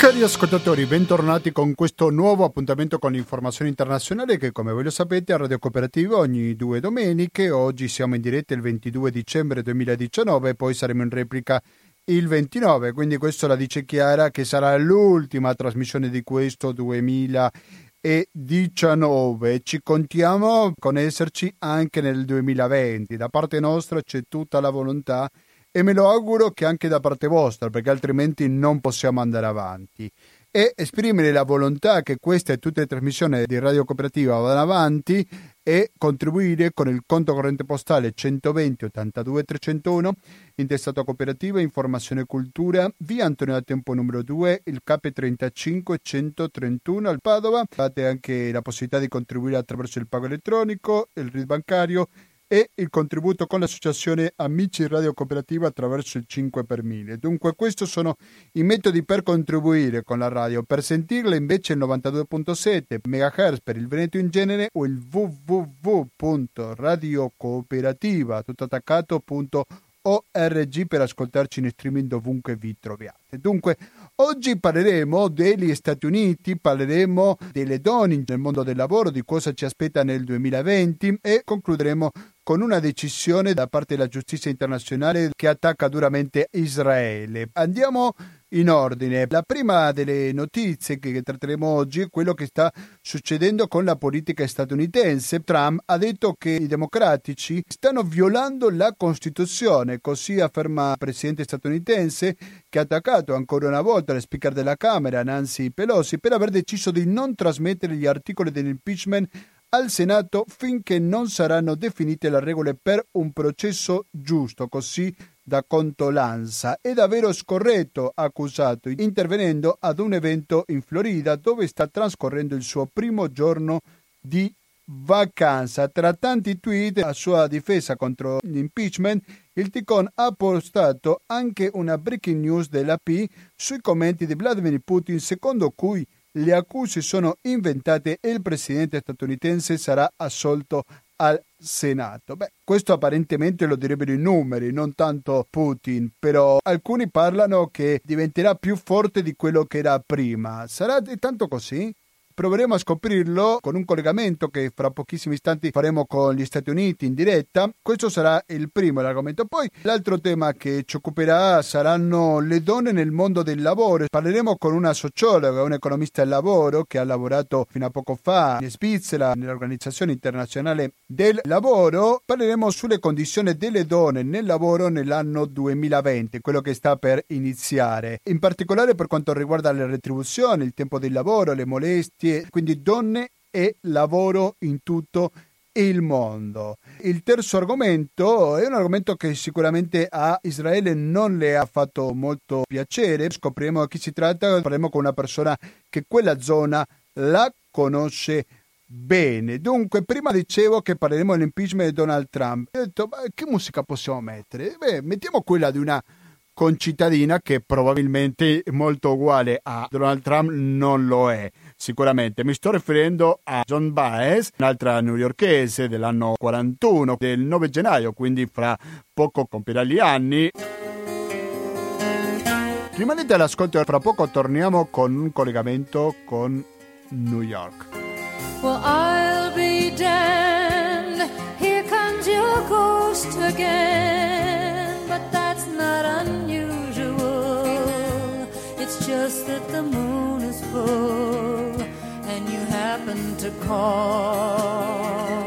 Cari ascoltatori, bentornati con questo nuovo appuntamento con l'informazione internazionale che come voi lo sapete a Radio Cooperativa ogni due domeniche. Oggi siamo in diretta il 22 dicembre 2019 e poi saremo in replica il 29, quindi questo la dice chiara che sarà l'ultima trasmissione di questo 2019. Ci contiamo con esserci anche nel 2020. Da parte nostra c'è tutta la volontà e me lo auguro che anche da parte vostra, perché altrimenti non possiamo andare avanti. E esprimere la volontà che queste e tutte le trasmissioni di Radio Cooperativa vadano avanti e contribuire con il conto corrente postale 120 82 301 intestato a cooperativa informazione e cultura via Antonio da Tempo numero 2 il CAP 35 131 al Padova avete anche la possibilità di contribuire attraverso il pago elettronico il RID bancario e il contributo con l'associazione Amici Radio Cooperativa attraverso il 5 per 1000. Dunque questi sono i metodi per contribuire con la radio. Per sentirla invece il 92.7 MHz per il Veneto in genere o il www.radiocooperativa tutto attaccato.org per ascoltarci in streaming dovunque vi troviate. Dunque Oggi parleremo degli Stati Uniti, parleremo delle donne nel mondo del lavoro, di cosa ci aspetta nel 2020 e concluderemo con una decisione da parte della giustizia internazionale che attacca duramente Israele. Andiamo in ordine. La prima delle notizie che tratteremo oggi è quello che sta succedendo con la politica statunitense. Trump ha detto che i democratici stanno violando la Costituzione, così afferma il presidente statunitense che ha attaccato ancora una volta la speaker della Camera, Nancy Pelosi, per aver deciso di non trasmettere gli articoli dell'impeachment al Senato finché non saranno definite le regole per un processo giusto, così da contolanza. È davvero scorretto, accusato, intervenendo ad un evento in Florida dove sta trascorrendo il suo primo giorno di vacanza. Tra tanti tweet a sua difesa contro l'impeachment, il Ticon ha postato anche una breaking news della P sui commenti di Vladimir Putin secondo cui le accuse sono inventate e il presidente statunitense sarà assolto al Senato. Beh, questo apparentemente lo direbbero i numeri, non tanto Putin, però alcuni parlano che diventerà più forte di quello che era prima. Sarà tanto così? Proveremo a scoprirlo con un collegamento che fra pochissimi istanti faremo con gli Stati Uniti in diretta. Questo sarà il primo argomento. Poi l'altro tema che ci occuperà saranno le donne nel mondo del lavoro. Parleremo con una sociologa, un economista del lavoro che ha lavorato fino a poco fa in Svizzera nell'Organizzazione Internazionale del Lavoro. Parleremo sulle condizioni delle donne nel lavoro nell'anno 2020, quello che sta per iniziare. In particolare per quanto riguarda le retribuzioni, il tempo del lavoro, le molestie quindi donne e lavoro in tutto il mondo. Il terzo argomento è un argomento che sicuramente a Israele non le ha fatto molto piacere. Scopriremo a chi si tratta, parleremo con una persona che quella zona la conosce bene. Dunque, prima dicevo che parleremo dell'impeachment di Donald Trump. Ho detto, ma che musica possiamo mettere? Beh, mettiamo quella di una concittadina che probabilmente è molto uguale a Donald Trump non lo è sicuramente. Mi sto riferendo a John Baez, un'altra newyorkese dell'anno 41, del 9 gennaio, quindi fra poco compirà gli anni. Rimanete all'ascolto, fra poco torniamo con un collegamento con New York. Well, I'll be damned, here comes your ghost again, but that's not unusual. It's just that the moon is full. Happen to call.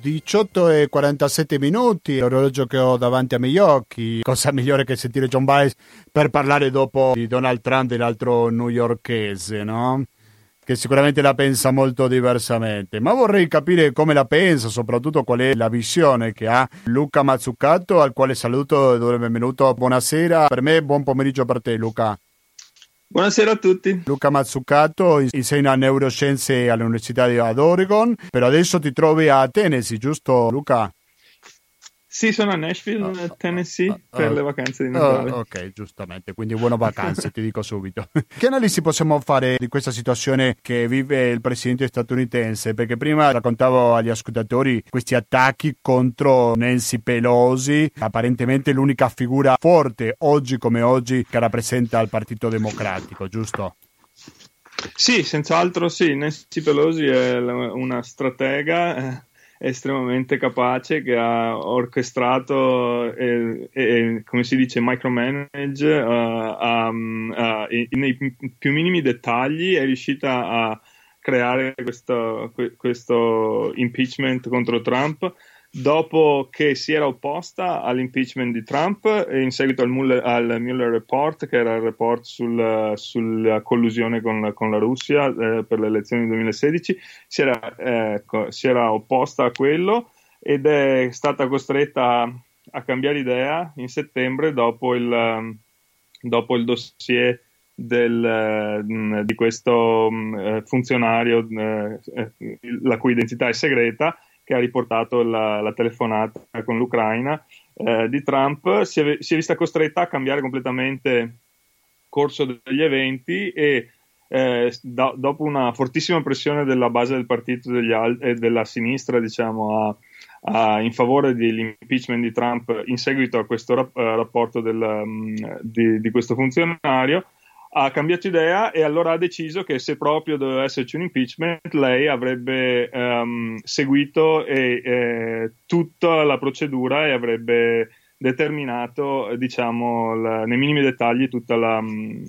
18 e 47 minuti, l'orologio che ho davanti a miei occhi. Cosa migliore che sentire John Baez per parlare dopo di Donald Trump, dell'altro newyorkese, no? Che sicuramente la pensa molto diversamente. Ma vorrei capire come la pensa, soprattutto qual è la visione che ha Luca Mazzucato, al quale saluto e do il benvenuto. Buonasera, per me buon pomeriggio per te, Luca. Buonasera a tutti. Luca Mazzucato, insegna neuroscienze all'Università di Oregon, però adesso ti trovi a Tennessee, giusto Luca? Sì, sono a Nashville, oh, Tennessee, oh, per le vacanze di Natale. ok, giustamente, quindi buone vacanze, ti dico subito. Che analisi possiamo fare di questa situazione che vive il presidente statunitense? Perché prima raccontavo agli ascoltatori questi attacchi contro Nancy Pelosi, apparentemente l'unica figura forte oggi come oggi che rappresenta il Partito Democratico, giusto? Sì, senz'altro sì. Nancy Pelosi è una stratega eh, estremamente capace che ha orchestrato e, e come si dice micromanage uh, um, uh, nei più minimi dettagli è riuscita a creare questo, questo impeachment contro Trump dopo che si era opposta all'impeachment di Trump in seguito al Mueller, al Mueller Report, che era il report sul, sulla collusione con, con la Russia eh, per le elezioni del 2016, si era, eh, si era, opposta a quello ed è stata costretta a, a cambiare idea in settembre dopo il, dopo il dossier del, di questo uh, funzionario uh, la cui identità è segreta che ha riportato la, la telefonata con l'Ucraina eh, di Trump, si è, si è, vista costretta a cambiare completamente corso degli eventi e eh, da, dopo una fortissima pressione della base del partito e al- della sinistra, diciamo, a, a, in favore dell'impeachment di Trump in seguito a questo rap- eh, rapporto del, um, di, di questo funzionario, ha cambiato idea e allora ha deciso che se proprio doveva esserci un impeachment, lei avrebbe um, seguito e, eh, tutta la procedura e avrebbe determinato, diciamo, la, nei minimi dettagli tutti um,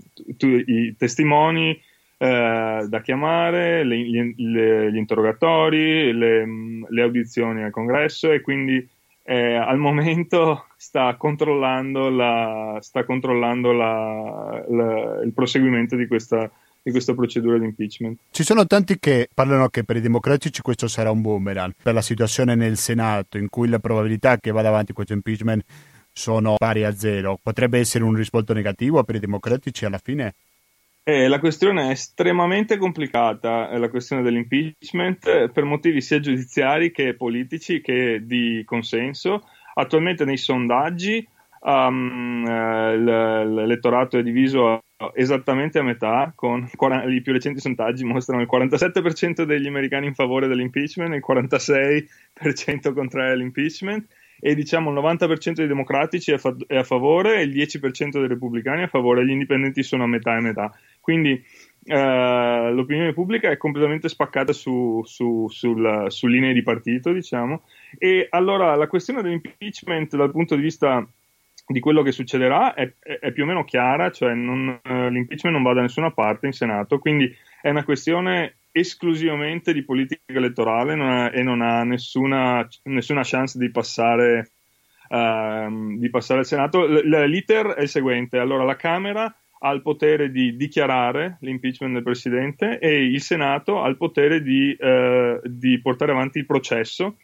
i testimoni eh, da chiamare, le, gli, le, gli, interrogatori, le, le audizioni al congresso e quindi eh, al momento sta controllando, la, sta controllando la, la, il proseguimento di questa, di questa procedura di impeachment. Ci sono tanti che parlano che per i democratici questo sarà un boomerang per la situazione nel Senato in cui le probabilità che vada avanti questo impeachment sono pari a zero. Potrebbe essere un risvolto negativo per i democratici alla fine? Eh, la questione è estremamente complicata, la questione dell'impeachment, eh, per motivi sia giudiziari che politici che di consenso. Attualmente nei sondaggi um, l'elettorato è diviso esattamente a metà, con i più recenti sondaggi mostrano il 47% degli americani in favore dell'impeachment e il 46% contrario all'impeachment e diciamo il 90% dei democratici è, fa- è a favore e il 10% dei repubblicani è a favore, gli indipendenti sono a metà e metà. Quindi Uh, l'opinione pubblica è completamente spaccata su, su, sul, su, linee di partito, diciamo. E allora la questione dell'impeachment dal punto di vista di quello che succederà è, è, più o meno chiara, cioè non, uh, l'impeachment non va da nessuna parte in Senato, quindi è una questione esclusivamente di politica elettorale non ha, e non ha nessuna, nessuna chance di passare, uh, di passare al Senato. L- l'iter è il seguente: allora la Camera ha il potere di dichiarare l'impeachment del Presidente e il Senato ha il potere di, uh, di portare avanti il processo.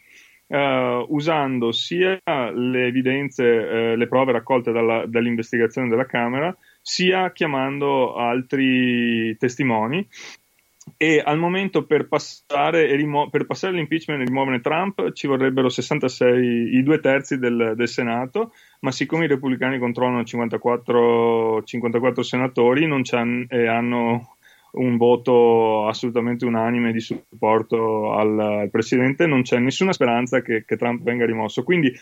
Uh, usando sia le evidenze, uh, le prove raccolte dalla, dall'investigazione della Camera, sia chiamando altri testimoni e al momento per passare, rimo- per passare l'impeachment e rimuovere Trump ci vorrebbero 66, i due terzi del, del Senato, ma siccome i repubblicani controllano 54, 54 senatori e hanno un voto assolutamente unanime di supporto al, al, presidente, non c'è nessuna speranza che, che, Trump venga rimosso. Quindi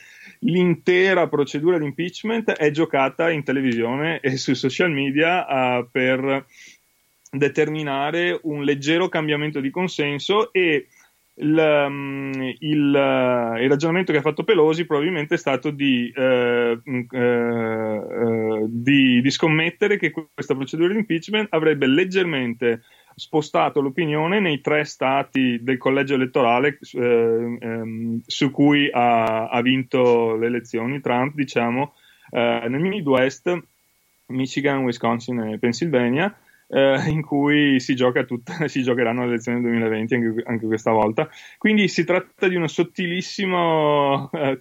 l'intera procedura di impeachment è giocata in televisione e sui social media uh, per determinare un leggero cambiamento di consenso e il, um, il, uh, il, ragionamento che ha fatto Pelosi probabilmente è stato di, uh, uh, di, di, scommettere che questa procedura di impeachment avrebbe leggermente spostato l'opinione nei tre stati del collegio elettorale um, su cui ha, ha, vinto le elezioni Trump, diciamo, nel Midwest, Michigan, Wisconsin e Pennsylvania eh, in cui si, gioca tutta, si giocheranno le elezioni del 2020 anche, anche, questa volta. Quindi si tratta di una sottilissima, eh,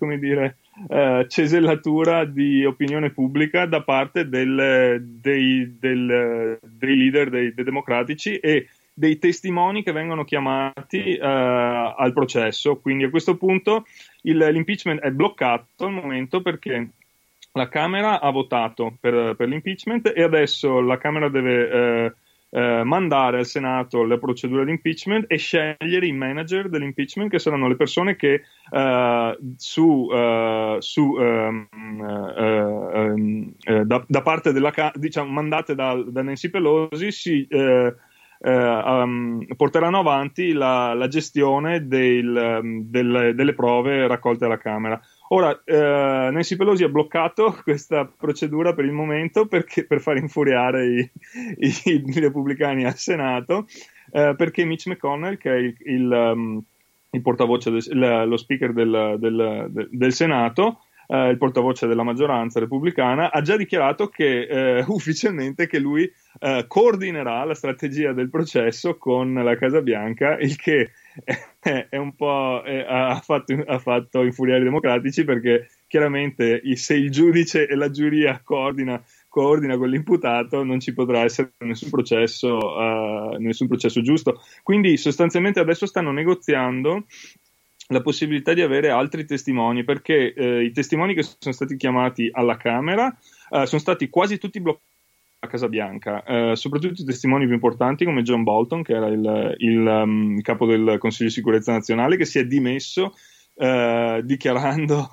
eh, cesellatura di opinione pubblica da parte del, dei, del, dei, leader dei, dei democratici e dei testimoni che vengono chiamati uh, al processo. Quindi a questo punto il, l'impeachment è bloccato al momento perché la Camera ha votato per, per l'impeachment e adesso la Camera deve uh, eh, mandare al Senato la procedura di impeachment e scegliere i manager dell'impeachment, che saranno le persone che eh, su, eh, su ehm, eh, ehm, eh, da, da, parte della diciamo mandate da, da Nancy Pelosi si um, porteranno avanti la, la gestione del, del, delle prove raccolte alla Camera. Ora, eh, Nancy Pelosi ha bloccato questa procedura per il momento perché, per far infuriare i, i, i repubblicani al Senato, eh, perché Mitch McConnell, che è il, il, um, il portavoce, del, lo speaker del, del, del Senato, eh, il portavoce della maggioranza repubblicana, ha già dichiarato che eh, ufficialmente che lui eh, coordinerà la strategia del processo con la Casa Bianca, il che è, un po' è, ha, fatto, ha, fatto, infuriare i democratici perché chiaramente se il giudice e la giuria coordina, coordina con l'imputato non ci potrà essere nessun processo, uh, nessun processo giusto. Quindi sostanzialmente adesso stanno negoziando la possibilità di avere altri testimoni perché eh, i testimoni che sono stati chiamati alla Camera eh, sono stati quasi tutti bloccati Casa Bianca, eh, soprattutto i testimoni più importanti come John Bolton, che era il, il um, capo del Consiglio di sicurezza nazionale, che si è dimesso Uh, dichiarando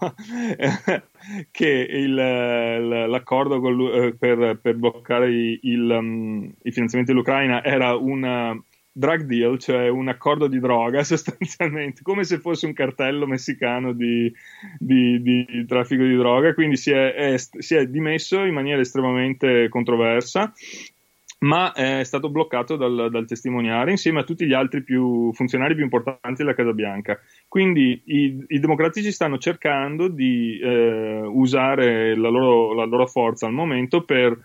che il, l'accordo lui, uh, per, per, bloccare il, um, i, finanziamenti dell'Ucraina era una, drug deal, cioè un accordo di droga sostanzialmente, come se fosse un cartello messicano di, di, di traffico di droga, quindi si è, è, si è, dimesso in maniera estremamente controversa, ma è stato bloccato dal, dal, testimoniare insieme a tutti gli altri più, funzionari più importanti della Casa Bianca. Quindi i, i democratici stanno cercando di eh, usare la loro, la loro forza al momento per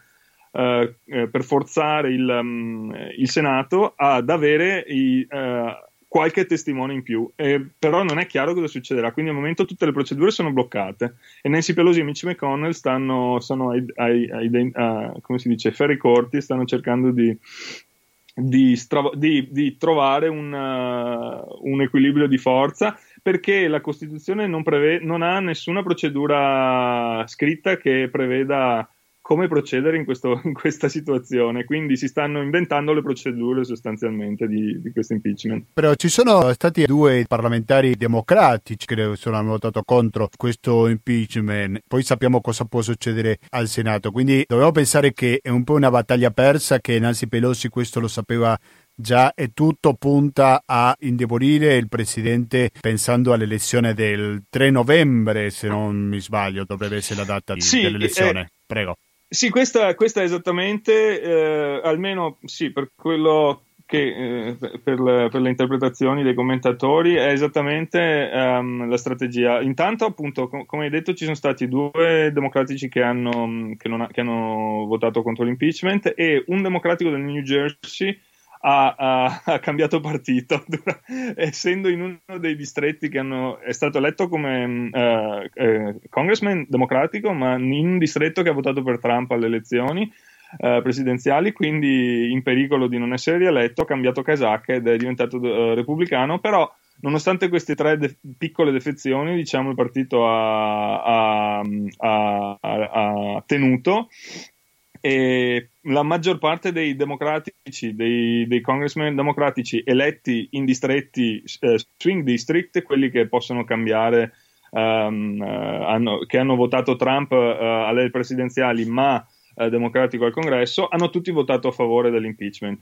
eh, eh, per forzare il, um, il, Senato ad avere i, uh, qualche testimone in più, eh, però non è chiaro cosa succederà. Quindi al momento tutte le procedure sono bloccate e Nancy Pelosi e Mitch McConnell stanno, sono ai, ai, ai, uh, come si dice, ferri corti, stanno cercando di, di, stra- di, di trovare un, uh, un, equilibrio di forza perché la Costituzione non, preve- non ha nessuna procedura scritta che preveda come procedere in, questo, in, questa situazione. Quindi si stanno inventando le procedure sostanzialmente di, di, questo impeachment. Però ci sono stati due parlamentari democratici che hanno votato contro questo impeachment. Poi sappiamo cosa può succedere al Senato. Quindi dobbiamo pensare che è un po' una battaglia persa, che Nancy Pelosi questo lo sapeva già e tutto punta a indebolire il presidente pensando all'elezione del 3 novembre, se non mi sbaglio, dovrebbe essere la data sì, dell'elezione. Eh, Prego. Sì, questa, questa esattamente, eh, almeno sì, per quello che eh, per, le, per, le, interpretazioni dei commentatori è esattamente um, la strategia. Intanto, appunto, com- come hai detto, ci sono stati due democratici che hanno, che, ha, che hanno votato contro l'impeachment e un democratico del New Jersey ha, ha, ha cambiato partito, essendo in uno dei distretti che hanno, è stato eletto come uh, uh, congressman democratico, ma in un distretto che ha votato per Trump alle elezioni. Uh, presidenziali, quindi in pericolo di non essere rieletto, ha cambiato casacca ed è diventato uh, repubblicano, però nonostante queste tre de- piccole defezioni, diciamo il partito ha, ha, ha, ha tenuto e la maggior parte dei democratici, dei, dei congressmen democratici eletti in distretti eh, swing district, quelli che possono cambiare, um, uh, hanno, che hanno votato Trump uh, alle presidenziali ma uh, democratico al congresso, hanno tutti votato a favore dell'impeachment.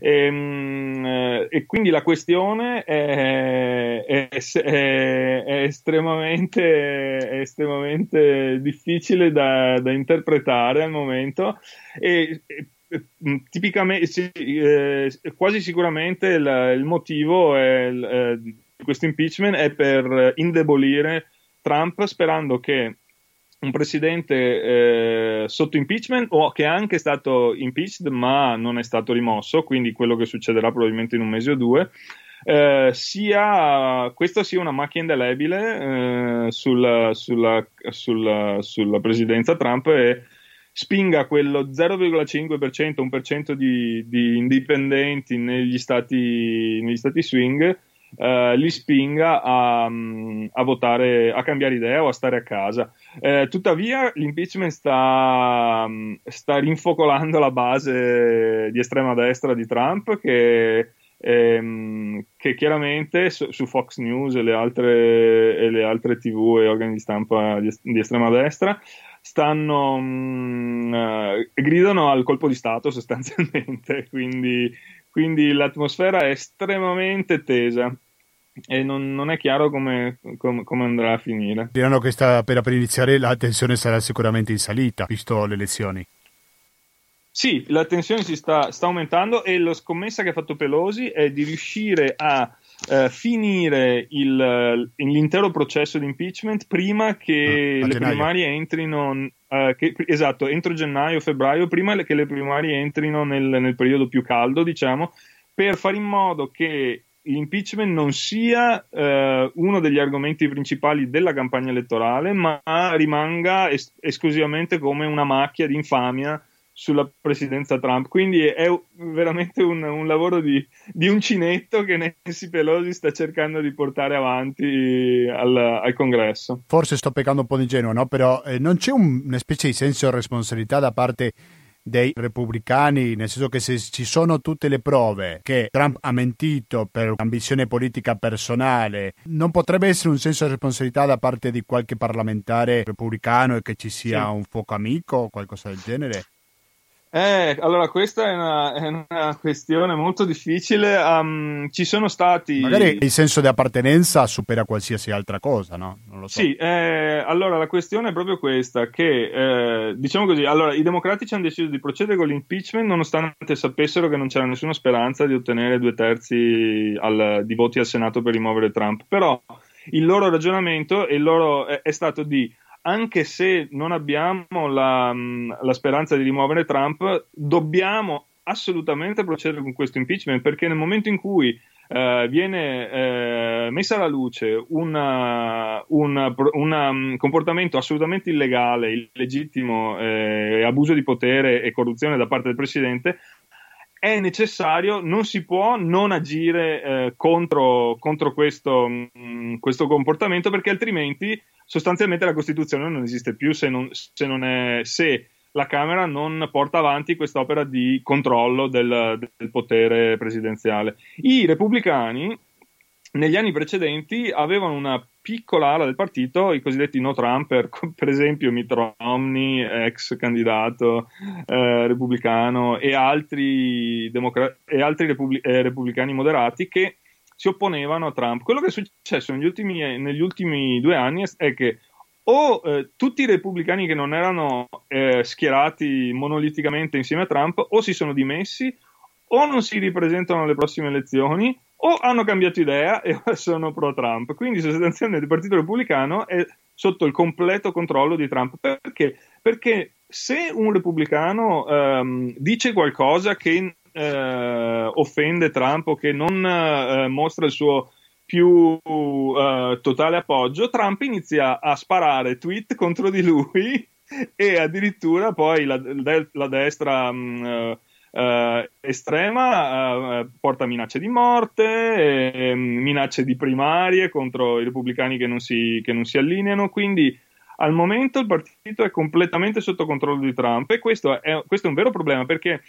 E, ehm, e, quindi la questione è, è, è, è estremamente, estremamente, difficile da, da, interpretare al momento. E, tipicamente, sì, eh, quasi sicuramente il, il motivo il, di questo impeachment è per indebolire Trump sperando che un presidente eh, sotto impeachment o che è anche stato impeached ma non è stato rimosso, quindi quello che succederà probabilmente in un mese o due, eh, sia, questa sia una macchia indelebile eh, sulla, sulla, sulla, sulla, presidenza Trump e spinga quello 0,5%, 1% di, di indipendenti negli stati, negli stati swing, eh, li spinga a, a, votare, a cambiare idea o a stare a casa. Eh, tuttavia, l'impeachment sta, sta, rinfocolando la base di estrema destra di Trump che, ehm, che chiaramente su, su, Fox News e le, altre, e le altre tv e organi di stampa di, di estrema destra stanno mh, mm, uh, gridano al colpo di Stato sostanzialmente, quindi, quindi l'atmosfera è estremamente tesa e non, non è chiaro come, come, come, andrà a finire. Diranno che sta per, per iniziare la tensione sarà sicuramente in salita, visto le elezioni. Sì, la tensione si sta, sta aumentando e la scommessa che ha fatto Pelosi è di riuscire a eh, finire il, l'intero processo di impeachment prima che ah, le gennaio. primarie entrino, eh, che, esatto, entro gennaio-febbraio, prima che le primarie entrino nel, nel periodo più caldo, diciamo, per fare in modo che l'impeachment non sia eh, uno degli argomenti principali della campagna elettorale, ma rimanga es- esclusivamente come una macchia di infamia sulla presidenza Trump. Quindi è veramente un, un lavoro di, di, uncinetto che Nancy Pelosi sta cercando di portare avanti al, al congresso. Forse sto peccando un po' di ingenuo, no? Però eh, non c'è un, una specie di senso di responsabilità da parte dei repubblicani, nel senso che se ci sono tutte le prove che Trump ha mentito per ambizione politica personale, non potrebbe essere un senso di responsabilità da parte di qualche parlamentare repubblicano e che ci sia sì. un fuoco amico o qualcosa del genere? Eh, allora, questa è una, è una, questione molto difficile. Um, ci sono stati. Magari il senso di appartenenza supera qualsiasi altra cosa, no? Non lo so. Sì, eh, allora la questione è proprio questa: che eh, diciamo così, allora i democratici hanno deciso di procedere con l'impeachment nonostante sapessero che non c'era nessuna speranza di ottenere due terzi al, di voti al Senato per rimuovere Trump. Però il loro ragionamento il loro, è, è stato di anche se non abbiamo la, mm, la speranza di rimuovere Trump, dobbiamo assolutamente procedere con questo impeachment perché nel momento in cui eh, viene eh, messa alla luce un mm, comportamento assolutamente illegale, illegittimo, eh, abuso di potere e corruzione da parte del presidente, è necessario, non si può non agire eh, contro, contro questo, mh, mm, questo, comportamento perché altrimenti sostanzialmente la Costituzione non esiste più se, non, se, non è, se la Camera non porta avanti quest'opera di controllo del, del potere presidenziale. I repubblicani negli anni precedenti avevano una piccola ala del partito, i cosiddetti no Trumper, per esempio Mitt Romney, ex candidato eh, repubblicano, e altri, democra- e altri repubblic- eh, repubblicani moderati che si opponevano a Trump. Quello che è successo negli ultimi, negli ultimi due anni è che o eh, tutti i repubblicani che non erano eh, schierati monoliticamente insieme a Trump o si sono dimessi o non si ripresentano alle prossime elezioni o hanno cambiato idea e sono pro Trump. Quindi sostanzialmente il Partito Repubblicano è sotto il completo controllo di Trump. Perché? Perché se un repubblicano ehm, dice qualcosa che eh, offende Trump o che non eh, mostra il suo più eh, totale appoggio, Trump inizia a sparare tweet contro di lui e addirittura poi la, la destra mh, mm, eh, estrema eh, porta minacce di morte, eh, minacce di primarie contro i repubblicani che non, si, che non si allineano, quindi al momento il partito è completamente sotto controllo di Trump e questo è, questo è un vero problema perché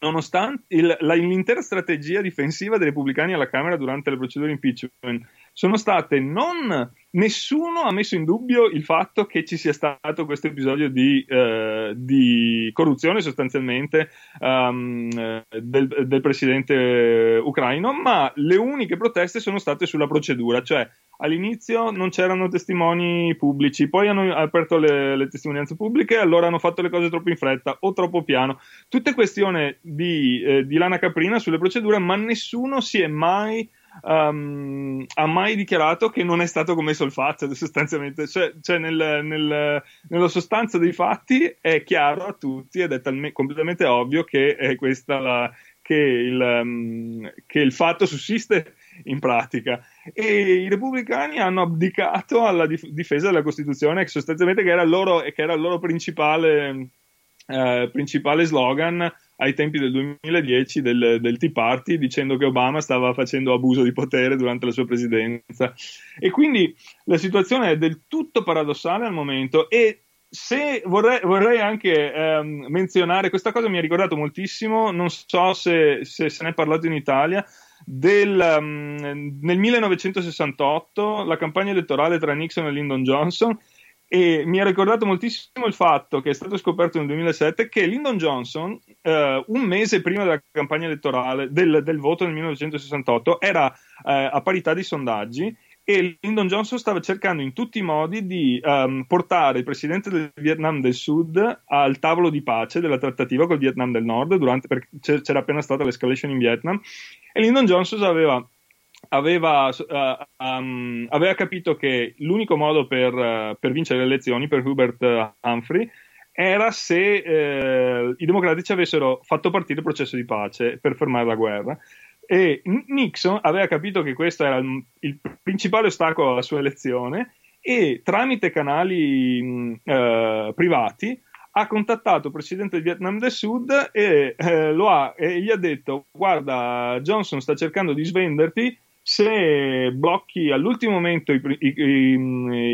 nonostante il, la, l'intera strategia difensiva dei repubblicani alla Camera durante le procedure impeachment sono state non nessuno ha messo in dubbio il fatto che ci sia stato questo episodio di, eh, di corruzione sostanzialmente um, del, del, presidente ucraino, ma le uniche proteste sono state sulla procedura, cioè all'inizio non c'erano testimoni pubblici, poi hanno aperto le, le testimonianze pubbliche, allora hanno fatto le cose troppo in fretta o troppo piano. Tutte questioni di, eh, di lana caprina sulle procedure, ma nessuno si è mai um, ha mai dichiarato che non è stato commesso il fatto, sostanzialmente, cioè, cioè nel, nel, nella sostanza dei fatti è chiaro a tutti ed è talme, completamente ovvio che è la, che il, um, che il fatto sussiste in pratica. E i repubblicani hanno abdicato alla dif- difesa della Costituzione che sostanzialmente che era il loro, che era il loro principale eh, principale slogan ai tempi del 2010 del, del Tea Party dicendo che Obama stava facendo abuso di potere durante la sua presidenza. E quindi la situazione è del tutto paradossale al momento e se vorrei, vorrei anche ehm, menzionare questa cosa mi ha ricordato moltissimo, non so se, se se ne è parlato in Italia, del, um, nel 1968 la campagna elettorale tra Nixon e Lyndon Johnson e mi ha ricordato moltissimo il fatto che è stato scoperto nel 2007 che Lyndon Johnson, eh, un mese prima della campagna elettorale del, del voto nel 1968, era eh, a parità di sondaggi e Lyndon Johnson stava cercando in tutti i modi di um, portare il presidente del Vietnam del Sud al tavolo di pace della trattativa col Vietnam del Nord, durante, perché c'era appena stata l'escalation in Vietnam, e Lyndon Johnson aveva aveva, uh, um, aveva, capito che l'unico modo per, uh, per, vincere le elezioni per Hubert Humphrey era se uh, i democratici avessero fatto partire il processo di pace per fermare la guerra. E Nixon aveva capito che questo era il, il principale ostacolo alla sua elezione e tramite canali privati ha contattato il presidente del Vietnam del Sud e, eh, ha, e, gli ha detto guarda Johnson sta cercando di svenderti se blocchi all'ultimo momento i, i,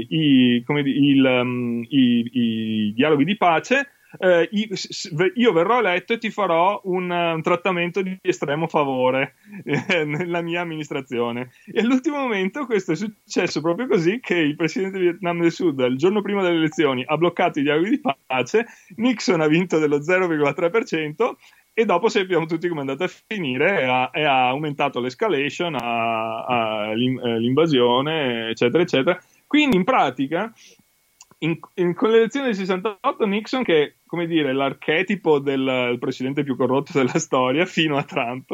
i, il, um, i dialoghi di pace, eh, io verrò eletto e ti farò un, un trattamento di estremo favore eh, nella mia amministrazione. E all'ultimo momento questo è successo proprio così che il presidente del Vietnam del Sud, il giorno prima delle elezioni, ha bloccato i dialoghi di pace, Nixon ha vinto dello 0,3% e dopo sappiamo tutti come è andata a finire e ha, e ha aumentato l'escalation, ha, ha eh, l'invasione, eccetera, eccetera. Quindi in pratica, in, in, con l'elezione del 68, Nixon, che è come dire l'archetipo del presidente più corrotto della storia, fino a Trump,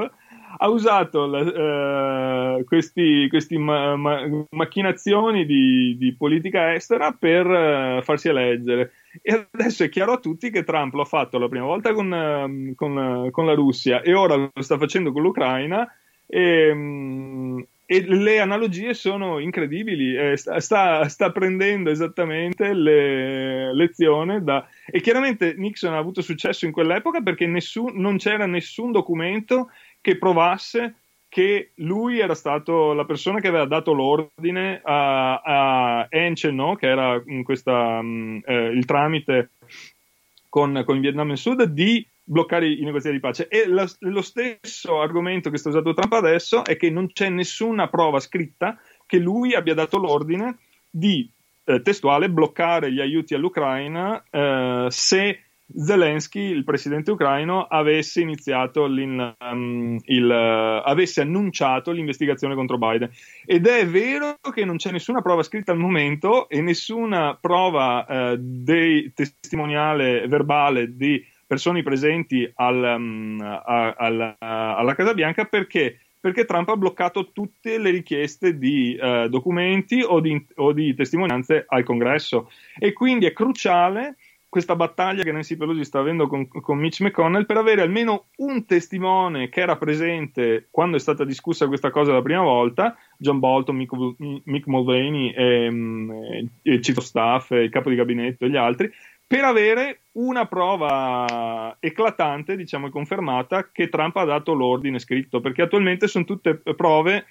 ha usato la, questi, questi ma, ma, macchinazioni di, di, politica estera per uh, farsi eleggere. E adesso è chiaro a tutti che Trump l'ha fatto la prima volta con, uh, con, con la Russia e ora lo sta facendo con l'Ucraina. E, um, e le analogie sono incredibili, eh, sta, sta, prendendo esattamente le lezioni da... E chiaramente Nixon ha avuto successo in quell'epoca perché nessun, non c'era nessun documento che provasse che lui era stato la persona che aveva dato l'ordine a, a Enchel, no? che era questa, um, eh, il tramite con, con il Vietnam del Sud, di bloccare i negoziati di pace. E la, lo stesso argomento che sta usando Trump adesso è che non c'è nessuna prova scritta che lui abbia dato l'ordine di eh, testuale bloccare gli aiuti all'Ucraina eh, se Zelensky, il presidente ucraino, avesse iniziato um, il, uh, avesse annunciato l'investigazione contro Biden. Ed è vero che non c'è nessuna prova scritta al momento e nessuna prova uh, dei, testimoniale verbale di persone presenti al, um, a, a, a, alla Casa Bianca perché perché Trump ha bloccato tutte le richieste di uh, documenti o di, o di, testimonianze al congresso e quindi è cruciale questa battaglia che Nancy Pelosi sta avendo con, con, Mitch McConnell per avere almeno un testimone che era presente quando è stata discussa questa cosa la prima volta, John Bolton, Mick, Mick Mulvaney, e, mm, e, of staff, il capo di gabinetto e gli altri, per avere una prova eclatante, diciamo, confermata che Trump ha dato l'ordine scritto, perché attualmente sono tutte prove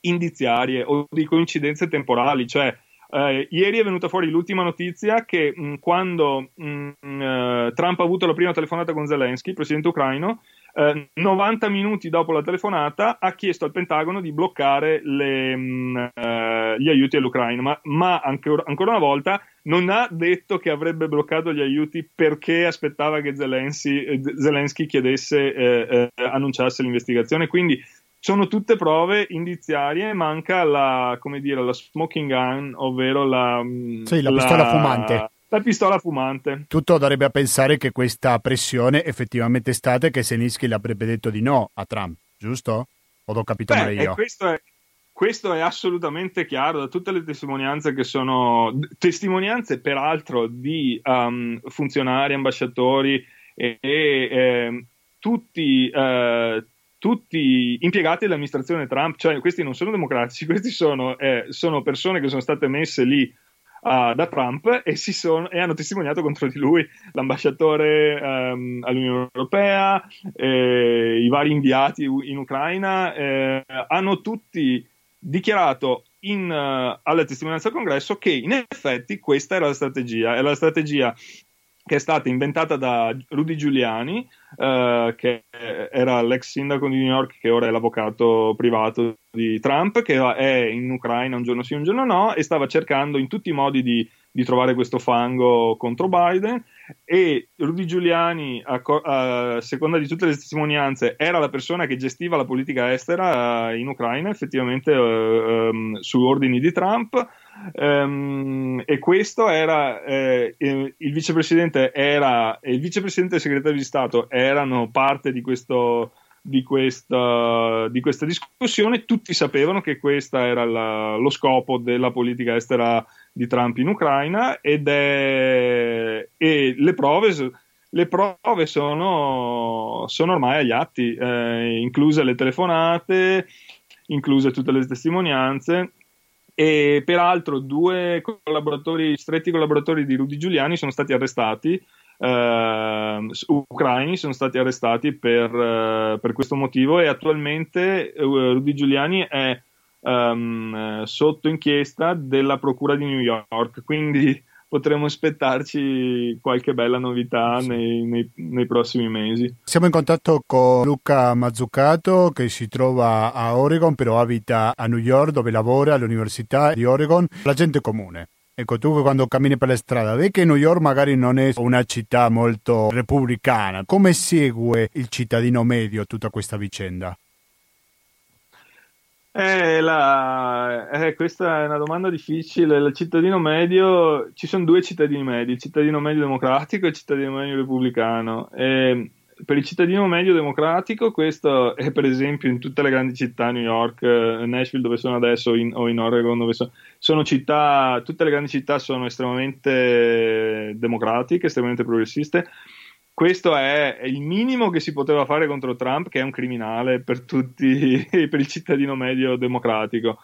indiziarie o di coincidenze temporali, cioè Uh, ieri è venuta fuori l'ultima notizia che mh, mm, quando mh, mm, uh, Trump ha avuto la prima telefonata con Zelensky, presidente ucraino, uh, eh, 90 minuti dopo la telefonata ha chiesto al Pentagono di bloccare le, mh, gli aiuti all'Ucraina, ma, ma ancora, ancora, una volta non ha detto che avrebbe bloccato gli aiuti perché aspettava che Zelensky, Zelensky chiedesse, eh, eh, annunciasse l'investigazione. Quindi sono tutte prove indiziarie, manca la, come dire, la smoking gun, ovvero la, mm, sì, la, la pistola fumante. La pistola fumante. Tutto darebbe a pensare che questa pressione effettivamente è stata e che Zelensky l'avrebbe detto di no a Trump, giusto? O l'ho capito Beh, male io? Questo è, questo è assolutamente chiaro da tutte le testimonianze che sono testimonianze peraltro di um, funzionari, ambasciatori e, e eh, tutti, eh, tutti impiegati dell'amministrazione Trump, cioè questi non sono democratici, questi sono, eh, sono persone che sono state messe lì uh, da Trump e, sono, e, hanno testimoniato contro di lui. L'ambasciatore um, all'Unione Europea, eh, i vari inviati in Ucraina, eh, hanno tutti dichiarato in, uh, alla testimonianza al congresso che in effetti questa era la strategia, è la strategia che è stata inventata da Rudy Giuliani, uh, che era l'ex sindaco di New York, che ora è l'avvocato privato di Trump, che è in Ucraina un giorno sì, un giorno no, e stava cercando in tutti i modi di, di trovare questo fango contro Biden. E Rudy Giuliani, a, a, seconda di tutte le testimonianze, era la persona che gestiva la politica estera uh, in Ucraina, effettivamente uh, um, su ordini di Trump. Um, e questo era eh, il vicepresidente era il vicepresidente e il segretario di Stato erano parte di questo di questa, di questa discussione, tutti sapevano che questo era la, lo scopo della politica estera di Trump in Ucraina ed è, e le prove, le prove sono, sono, ormai agli atti, eh, incluse le telefonate, incluse tutte le testimonianze e peraltro due collaboratori, stretti collaboratori di Rudy Giuliani sono stati arrestati Uh, ucraini sono stati arrestati per, uh, per, questo motivo e attualmente uh, Rudy Giuliani è um, sotto inchiesta della Procura di New York, quindi potremo aspettarci qualche bella novità nei, nei, nei, prossimi mesi. Siamo in contatto con Luca Mazzucato che si trova a Oregon, però abita a New York dove lavora all'Università di Oregon, la gente comune. Ecco, tu quando cammini per la strada, vedi che New York magari non è una città molto repubblicana. Come segue il cittadino medio tutta questa vicenda? Eh, la... eh, questa è una domanda difficile. Il cittadino medio, ci sono due cittadini medi, il cittadino medio democratico e il cittadino medio repubblicano. E per il cittadino medio democratico, questo è per esempio in tutte le grandi città, New York, eh, Nashville dove sono adesso in, o in Oregon dove sono, sono città, tutte le grandi città sono estremamente democratiche, estremamente progressiste. Questo è il minimo che si poteva fare contro Trump, che è un criminale per tutti, per il cittadino medio democratico.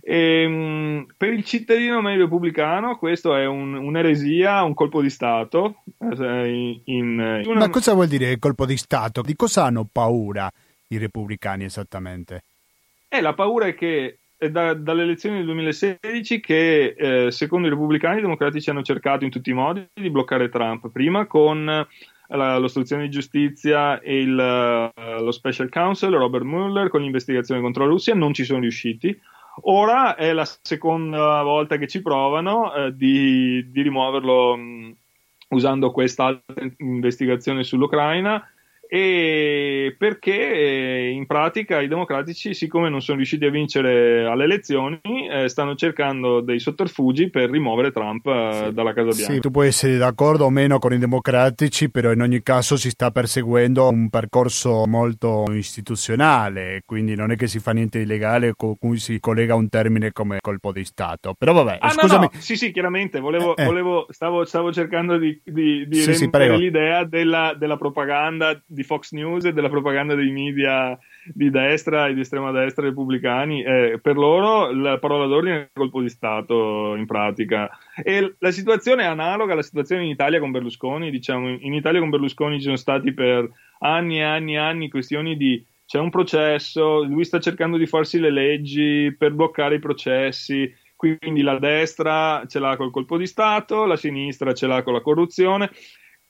E, ehm, per il cittadino medio repubblicano questo è un, un'eresia, un colpo di Stato. Eh, in, in una... Ma cosa vuol dire colpo di Stato? Di cosa hanno paura i repubblicani esattamente? Eh, la paura è che è da, dalle elezioni del 2016 che eh, secondo i repubblicani i democratici hanno cercato in tutti i modi di bloccare Trump, prima con la, l'ostruzione di giustizia e il, lo special counsel Robert Mueller con l'investigazione contro la Russia, non ci sono riusciti. Ora è la seconda volta che ci provano eh, di, di, rimuoverlo mh, usando questa investigazione sull'Ucraina e perché eh, in pratica i democratici, siccome non sono riusciti a vincere alle elezioni, eh, stanno cercando dei sotterfugi per rimuovere Trump eh, sì. dalla Casa Bianca. Sì, tu puoi essere d'accordo o meno con i democratici, però in ogni caso si sta perseguendo un percorso molto istituzionale, quindi non è che si fa niente di legale con cui si collega un termine come colpo di Stato. Però vabbè, ah, scusami. No, no. Sì, sì, chiaramente, volevo, eh, eh. volevo, stavo, stavo, cercando di, di, di sì, l'idea della, della propaganda di Fox News e della propaganda dei media di destra e di estrema destra repubblicani, eh, per loro la parola d'ordine è colpo di Stato in pratica. E la situazione è analoga alla situazione in Italia con Berlusconi. Diciamo, in Italia con Berlusconi ci sono stati per anni e anni e anni questioni di c'è un processo, lui sta cercando di farsi le leggi per bloccare i processi. Quindi la destra ce l'ha col colpo di Stato, la sinistra ce l'ha con la corruzione.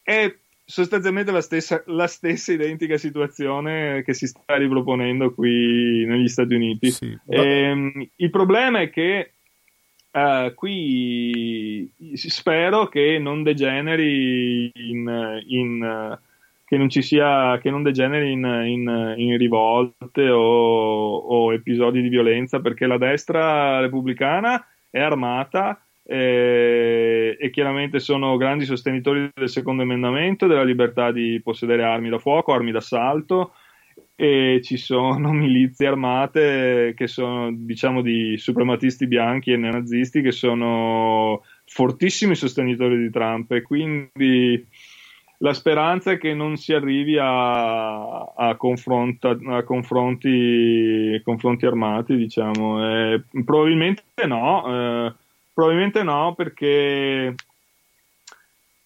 È sostanzialmente la stessa, la stessa, identica situazione che si sta riproponendo qui negli Stati Uniti. Sì, ma... ehm, il problema è che uh, qui spero che non degeneri in, in uh, che non ci sia che non degeneri in, in, in rivolte o, o episodi di violenza perché la destra repubblicana è armata eh, e chiaramente sono grandi sostenitori del secondo emendamento, della libertà di possedere armi da fuoco, armi d'assalto e ci sono milizie armate che sono diciamo di suprematisti bianchi e neonazisti che sono fortissimi sostenitori di Trump e quindi la speranza è che non si arrivi a, a, confronta, a confronti, confronti, armati, diciamo. Eh, probabilmente no, eh, Probabilmente no, perché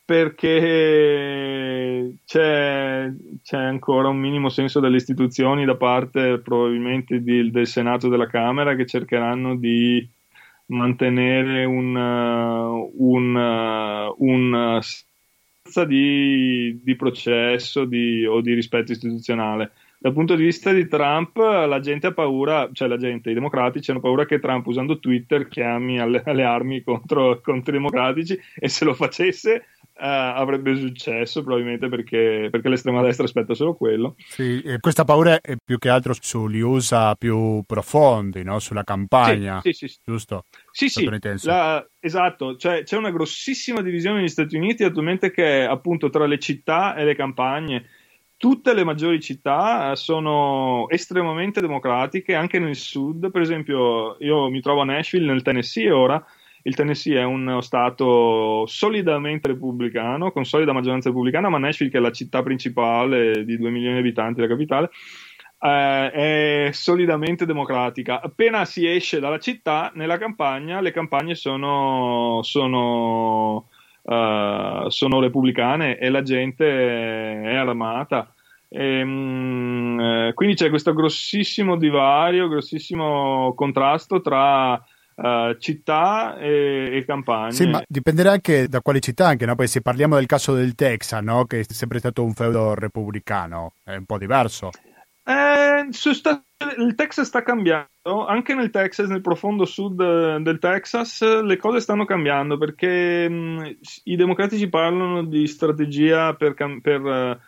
perché c'è, c'è, ancora un minimo senso delle istituzioni da parte probabilmente di, del Senato e della Camera che cercheranno di mantenere un, un, un di, di processo di, o di rispetto istituzionale. Dal punto di vista di Trump, la gente ha paura, cioè la gente, i democratici hanno paura che Trump usando Twitter chiami alle, alle armi contro, contro i democratici e se lo facesse Uh, avrebbe successo probabilmente perché, perché, l'estrema destra aspetta solo quello. Sì, questa paura è più che altro sugli USA più profondi, no? sulla campagna, sì, sì, sì. giusto? Sì, sì, la, esatto, cioè, c'è una grossissima divisione negli Stati Uniti attualmente che è appunto tra le città e le campagne. Tutte le maggiori città sono estremamente democratiche, anche nel sud, per esempio io mi trovo a Nashville nel Tennessee ora, il Tennessee è uno stato solidamente repubblicano, con solida maggioranza repubblicana, ma Nashville, che è la città principale di 2 milioni di abitanti, la capitale, eh, è solidamente democratica. Appena si esce dalla città, nella campagna, le campagne sono, sono, uh, sono repubblicane e la gente è armata. E, um, quindi c'è questo grossissimo divario, grossissimo contrasto tra Uh, città e, e, campagne. Sì, ma dipenderà anche da quale città, anche, no? Perché se parliamo del caso del Texas, no? Che è sempre stato un feudo repubblicano, è un po' diverso. Eh, sta, il Texas sta cambiando, anche nel Texas, nel profondo sud eh, del Texas, le cose stanno cambiando perché mh, mm, i democratici parlano di strategia per, per uh,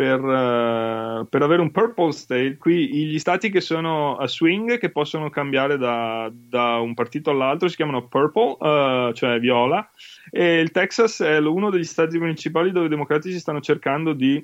per, uh, per, avere un purple state, qui gli stati che sono a swing, che possono cambiare da, da un partito all'altro, si chiamano purple, uh, cioè viola, e il Texas è uno degli stati principali dove i democratici stanno cercando di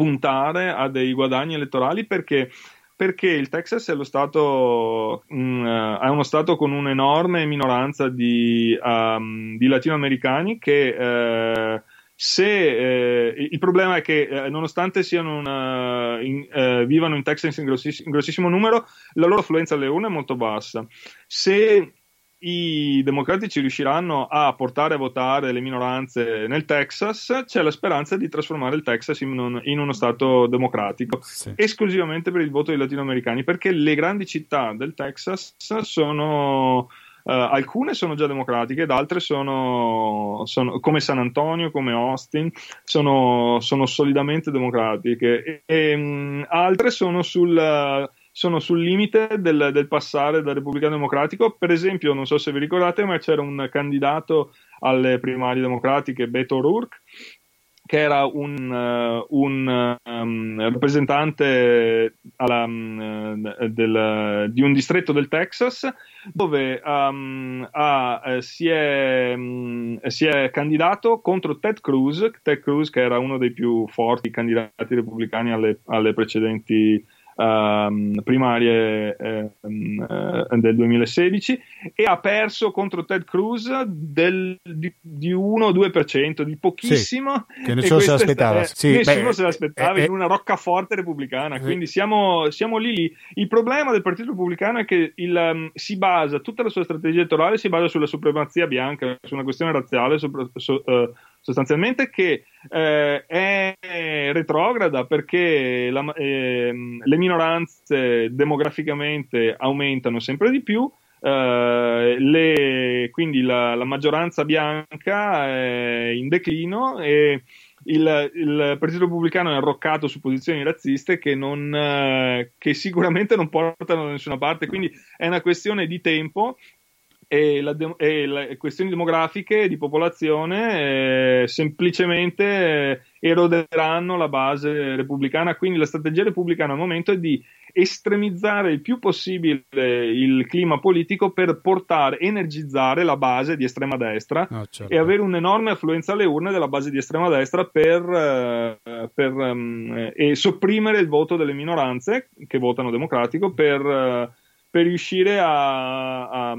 puntare a dei guadagni elettorali perché perché il Texas è, stato, mh, mm, è uno stato con un'enorme minoranza di, um, di latinoamericani che uh, se eh, il problema è che eh, nonostante una, in, eh, vivano in Texas in, grossiss- in, grossissimo numero, la loro affluenza alle urne è molto bassa. Se i democratici riusciranno a portare a votare le minoranze nel Texas, c'è la speranza di trasformare il Texas in, un, in uno stato democratico, sì. esclusivamente per il voto dei latinoamericani, perché le grandi città del Texas sono Uh, alcune sono già democratiche ed altre sono, sono, come San Antonio, come Austin, sono, sono solidamente democratiche e, e um, altre sono sul, sono sul limite del, del, passare da repubblicano democratico. Per esempio, non so se vi ricordate, ma c'era un candidato alle primarie democratiche, Beto O'Rourke, che era un, uh, un um, rappresentante alla, um, del, di un distretto del Texas dove um, ha, eh, si, è, um, si, è, candidato contro Ted Cruz, Ted Cruz che era uno dei più forti candidati repubblicani alle, alle precedenti um, primarie eh, eh, del 2016 e ha perso contro Ted Cruz del, di, di 1-2%, di pochissimo. Sì, che nessuno se l'aspettava. È, sì, nessuno beh, se l'aspettava eh, in una roccaforte repubblicana, eh, quindi siamo, siamo, lì lì. Il problema del Partito Repubblicano è che il, um, si basa, tutta la sua strategia elettorale si basa sulla supremazia bianca, su una questione razziale, sopra, so, uh, sostanzialmente che eh, è retrograda perché la, eh, le minoranze demograficamente aumentano sempre di più, eh, le, quindi la, la, maggioranza bianca è in declino e il, il, Partito Repubblicano è arroccato su posizioni razziste che, non, eh, che sicuramente non portano da nessuna parte, quindi è una questione di tempo e, de- e le questioni demografiche di popolazione eh, semplicemente eh, eroderanno la base repubblicana. Quindi la strategia repubblicana al momento è di estremizzare il più possibile il clima politico per portare, energizzare la base di estrema destra oh, certo. e avere un'enorme affluenza alle urne della base di estrema destra per, uh, per um, e sopprimere il voto delle minoranze che votano democratico per per riuscire a, a,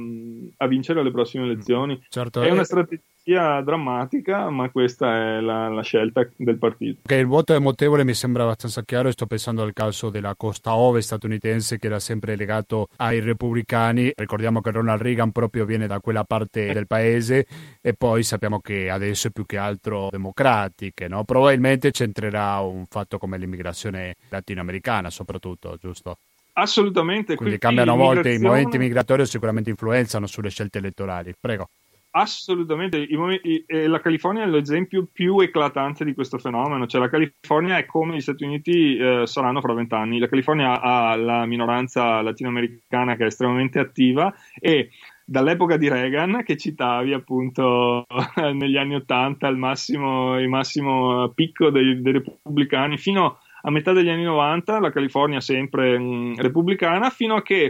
a vincere le prossime elezioni. Certo, è una strategia sia drammatica, ma questa è la, la, scelta del partito. Che il voto emotevole mi sembra abbastanza chiaro e sto pensando al caso della costa ovest statunitense che era sempre legato ai repubblicani. Ricordiamo che Ronald Reagan proprio viene da quella parte del paese e poi sappiamo che adesso è più che altro democratiche, no? Probabilmente c'entrerà un fatto come l'immigrazione latinoamericana soprattutto, giusto? Assolutamente. Quindi, Quindi cambiano volte, i movimenti migratori sicuramente influenzano sulle scelte elettorali. Prego. Assolutamente, momenti, la California è l'esempio più eclatante di questo fenomeno, cioè la California è come gli Stati Uniti eh, saranno fra vent'anni, la California ha la minoranza latinoamericana che è estremamente attiva e dall'epoca di Reagan che citavi appunto negli anni Ottanta il massimo, il massimo picco dei, dei, repubblicani fino a metà degli anni 90 la California sempre mh, mm, repubblicana fino a che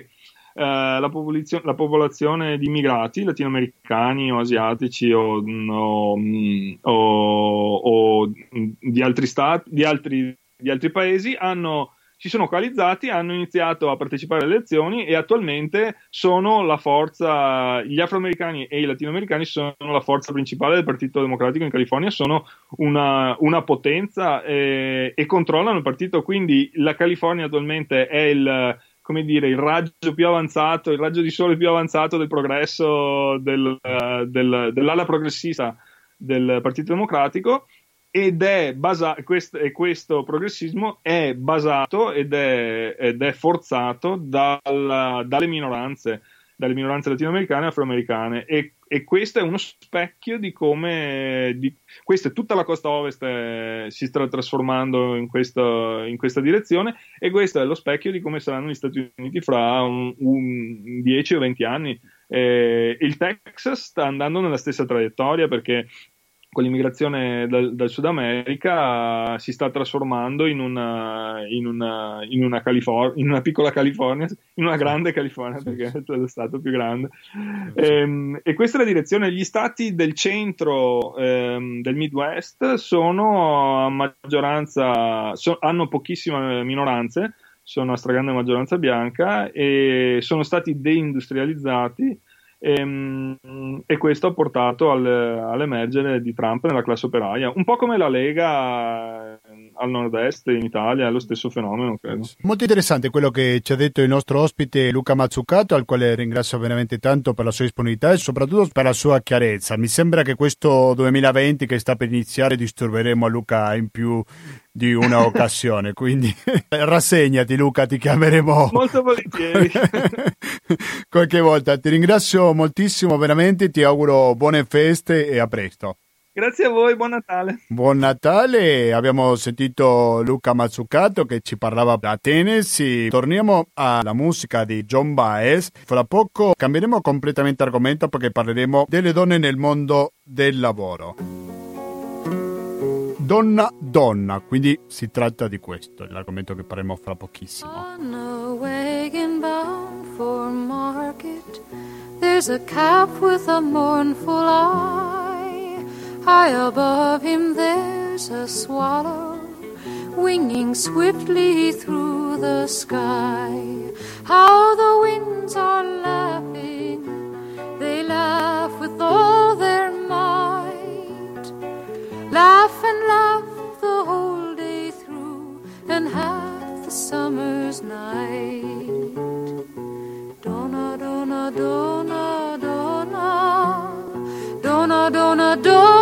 eh, la, popolazio- la, popolazione di immigrati latinoamericani o asiatici o, no, mm, o, o di altri stati, di altri, di altri paesi hanno si sono coalizzati, hanno iniziato a partecipare alle elezioni e attualmente sono la forza, gli afroamericani e i latinoamericani sono la forza principale del Partito Democratico in California, sono una, una potenza e, e, controllano il partito, quindi la California attualmente è il, come dire, il raggio più avanzato, il raggio di sole più avanzato del progresso del, uh, del, dell'ala progressista del Partito Democratico ed è basato, questo, e questo progressismo è basato ed è, ed è forzato dal, dalle minoranze dalle minoranze latinoamericane e afroamericane. E, e, questo è uno specchio di come di, questa tutta la costa ovest è, si sta trasformando in, questo, in, questa direzione e questo è lo specchio di come saranno gli Stati Uniti fra un, un 10 o 20 anni. Eh, il Texas sta andando nella stessa traiettoria perché con l'immigrazione dal, dal, Sud America si sta trasformando in una, in una, in una, Califor- in una piccola California, in una grande California, perché è lo stato più grande. E, ehm, e questa è la direzione. Gli stati del centro ehm, del Midwest sono a maggioranza, so, hanno pochissime minoranze, sono a stragrande maggioranza bianca e sono stati deindustrializzati e, ehm, e, questo ha portato al, all'emergere di Trump nella classe operaia, un po' come la Lega eh, al nord-est in Italia, è lo stesso fenomeno, credo. Molto interessante quello che ci ha detto il nostro ospite Luca Mazzucato, al quale ringrazio veramente tanto per la sua disponibilità e soprattutto per la sua chiarezza. Mi sembra che questo 2020 che sta per iniziare disturberemo a Luca in più di una occasione. Quindi rassegnati, Luca, ti chiameremo molto volentieri qualche volta. Ti ringrazio moltissimo, veramente. Ti auguro buone feste e a presto. Grazie a voi, buon Natale. Buon Natale, abbiamo sentito Luca Mazzucato che ci parlava da Tennessee. Torniamo alla musica di John Baez. Fra poco cambieremo completamente argomento perché parleremo delle donne nel mondo del lavoro donna donna, quindi si tratta di questo, l'argomento che parleremo fra pochissimo. On a wagon bound for market, there's a calf with a mournful eye. High above him there's a swallow winging swiftly through the sky. How the winds are laughing, they laugh with all their Laugh and laugh the whole day through, and half the summer's night. Donna, donna, donna, donna, donna, donna, donna,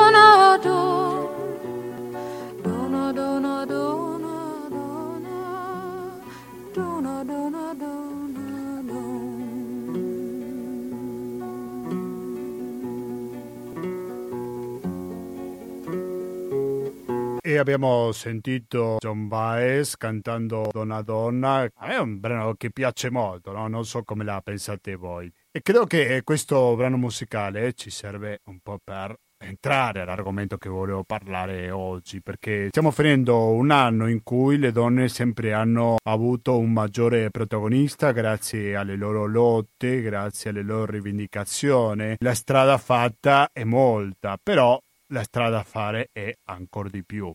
abbiamo sentito John Baez cantando Donna Donna. A è un brano che piace molto, no? non so come la pensate voi. E credo che questo brano musicale ci serve un po' per entrare all'argomento che volevo parlare oggi perché stiamo finendo un anno in cui le donne sempre hanno avuto un maggiore protagonista grazie alle loro lotte, grazie alle loro rivendicazioni. La strada fatta è molta, però la strada da fare è ancora di più.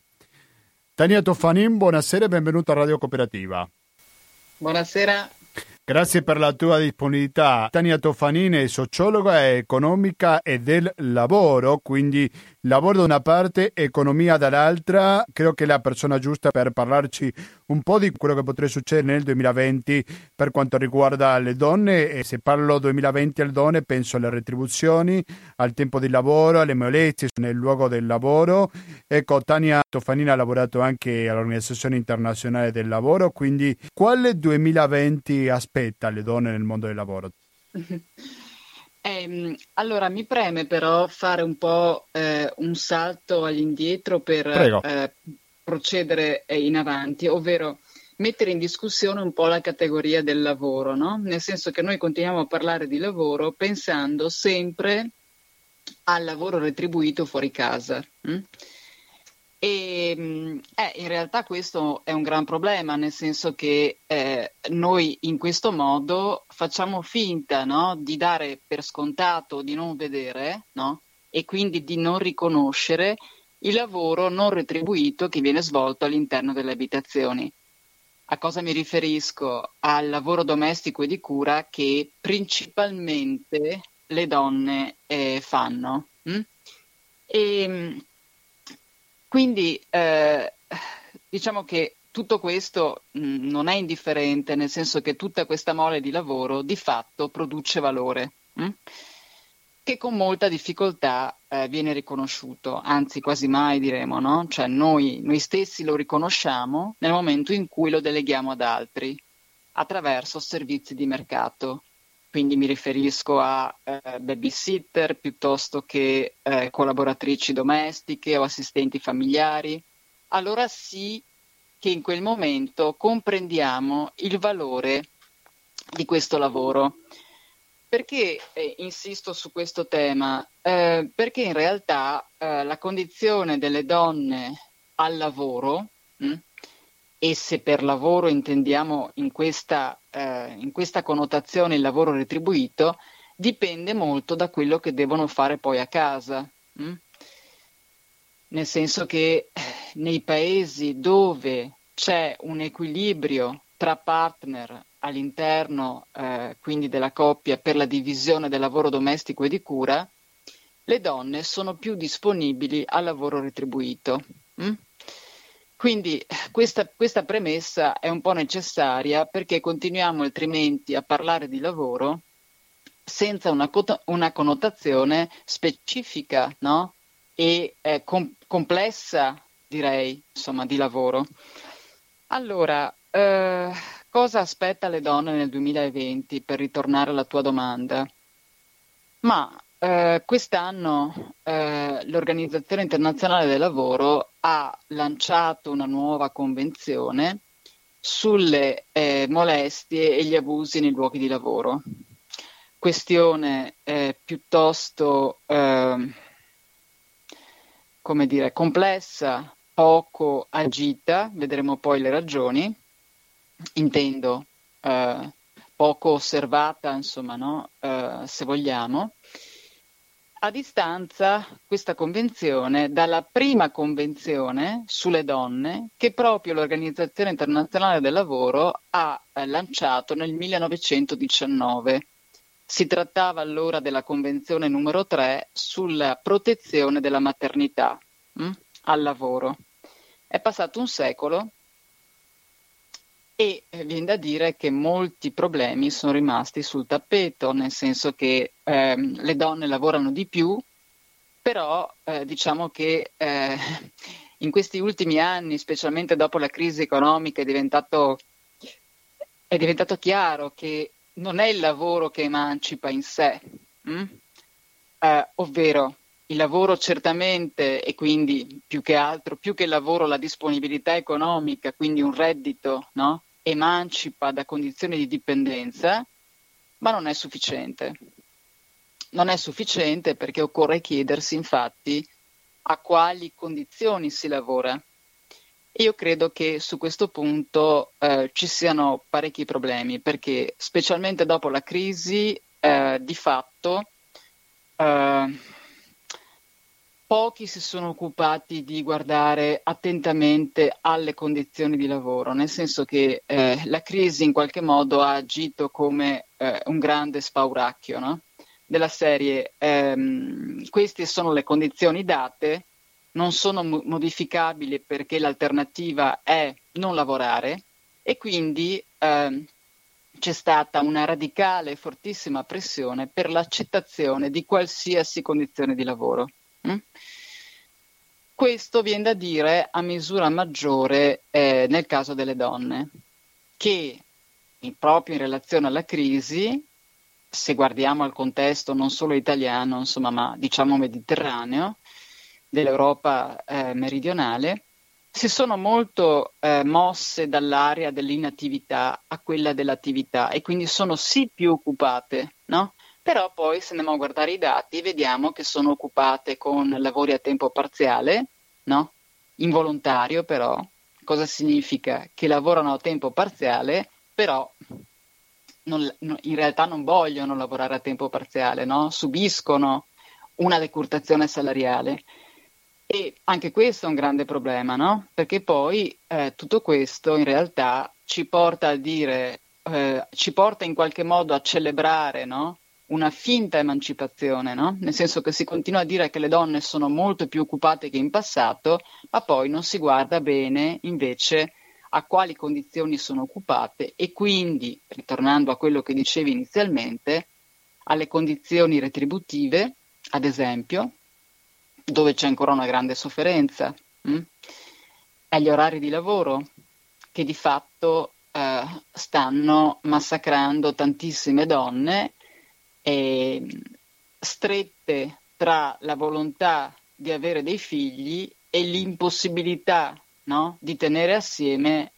Tania Toffanin, buonasera e benvenuto a Radio Cooperativa. Buonasera. Grazie per la tua disponibilità. Tania Tofanini è sociologa economica e del lavoro, quindi lavoro da una parte, economia dall'altra. Credo che la persona giusta per parlarci un po' di quello che potrebbe succedere nel 2020 per quanto riguarda le donne. E se parlo 2020 alle donne, penso alle retribuzioni, al tempo di lavoro, alle molestie nel luogo del lavoro. Ecco, Tania Tofanini ha lavorato anche all'Organizzazione Internazionale del Lavoro, quindi quale 2020 aspetta? alle donne nel mondo del lavoro? Eh, allora, mi preme però fare un po' eh, un salto all'indietro per eh, procedere in avanti, ovvero mettere in discussione un po' la categoria del lavoro, no? nel senso che noi continuiamo a parlare di lavoro pensando sempre al lavoro retribuito fuori casa. Hm? E mm, eh, in realtà questo è un gran problema, nel senso che eh, noi in questo modo facciamo finta no, di dare per scontato di non vedere no, e quindi di non riconoscere il lavoro non retribuito che viene svolto all'interno delle abitazioni. A cosa mi riferisco? Al lavoro domestico e di cura che principalmente le donne eh, fanno. Hm? E, mm, quindi eh, diciamo che tutto questo mh, mm, non è indifferente, nel senso che tutta questa mole di lavoro di fatto produce valore, mh? Mm? che con molta difficoltà eh, viene riconosciuto, anzi quasi mai diremo, no? Cioè noi, noi stessi lo riconosciamo nel momento in cui lo deleghiamo ad altri, attraverso servizi di mercato quindi mi riferisco a eh, babysitter piuttosto che eh, collaboratrici domestiche o assistenti familiari, allora sì che in quel momento comprendiamo il valore di questo lavoro. Perché eh, insisto su questo tema? Eh, perché in realtà eh, la condizione delle donne al lavoro mh, hm, e se per lavoro intendiamo in questa, eh, in questa connotazione il lavoro retribuito, dipende molto da quello che devono fare poi a casa. Hm? Nel senso che eh, nei paesi dove c'è un equilibrio tra partner all'interno eh, quindi della coppia per la divisione del lavoro domestico e di cura, le donne sono più disponibili al lavoro retribuito. Hm? Quindi questa, questa, premessa è un po' necessaria perché continuiamo altrimenti a parlare di lavoro senza una, una connotazione specifica no? e eh, com- complessa, direi, insomma, di lavoro. Allora, eh, cosa aspetta le donne nel 2020 per ritornare alla tua domanda? Ma eh, quest'anno eh, l'Organizzazione Internazionale del Lavoro ha lanciato una nuova convenzione sulle eh, molestie e gli abusi nei luoghi di lavoro. Questione eh, piuttosto, ehm, come dire, complessa, poco agita, vedremo poi le ragioni, intendo eh, poco osservata, insomma, no? Eh, se vogliamo a distanza questa convenzione dalla prima convenzione sulle donne che proprio l'Organizzazione Internazionale del Lavoro ha eh, lanciato nel 1919. Si trattava allora della convenzione numero 3 sulla protezione della maternità hm, al lavoro. È passato un secolo e eh, viene da dire che molti problemi sono rimasti sul tappeto, nel senso che ehm, le donne lavorano di più, però eh, diciamo che eh, in questi ultimi anni, specialmente dopo la crisi economica, è diventato, è diventato chiaro che non è il lavoro che emancipa in sé, hm? eh, ovvero il lavoro certamente e quindi più che altro, più che il lavoro, la disponibilità economica, quindi un reddito, no? emancipa da condizioni di dipendenza, ma non è sufficiente. Non è sufficiente perché occorre chiedersi infatti a quali condizioni si lavora. Io credo che su questo punto eh, ci siano parecchi problemi perché specialmente dopo la crisi eh, di fatto eh, pochi si sono occupati di guardare attentamente alle condizioni di lavoro, nel senso che eh, la crisi in qualche modo ha agito come eh, un grande spauracchio, no? della serie ehm, queste sono le condizioni date, non sono mo- modificabili perché l'alternativa è non lavorare e quindi ehm, c'è stata una radicale e fortissima pressione per l'accettazione di qualsiasi condizione di lavoro. Mm? Questo viene da dire a misura maggiore eh, nel caso delle donne, che proprio in relazione alla crisi, se guardiamo al contesto non solo italiano, insomma, ma diciamo mediterraneo, dell'Europa eh, meridionale, si sono molto eh, mosse dall'area dell'inattività a quella dell'attività e quindi sono sì più occupate, no? Però poi se andiamo a guardare i dati vediamo che sono occupate con lavori a tempo parziale, no? Involontario però. Cosa significa? Che lavorano a tempo parziale, però non, no, in realtà non vogliono lavorare a tempo parziale, no? Subiscono una decurtazione salariale. E anche questo è un grande problema, no? Perché poi eh, tutto questo in realtà ci porta a dire, eh, ci porta in qualche modo a celebrare, no? Una finta emancipazione, no? nel senso che si continua a dire che le donne sono molto più occupate che in passato, ma poi non si guarda bene invece a quali condizioni sono occupate e quindi, ritornando a quello che dicevi inizialmente, alle condizioni retributive, ad esempio, dove c'è ancora una grande sofferenza, mh? agli orari di lavoro che di fatto eh, stanno massacrando tantissime donne eh, strette tra la volontà di avere dei figli e l'impossibilità no, di tenere assieme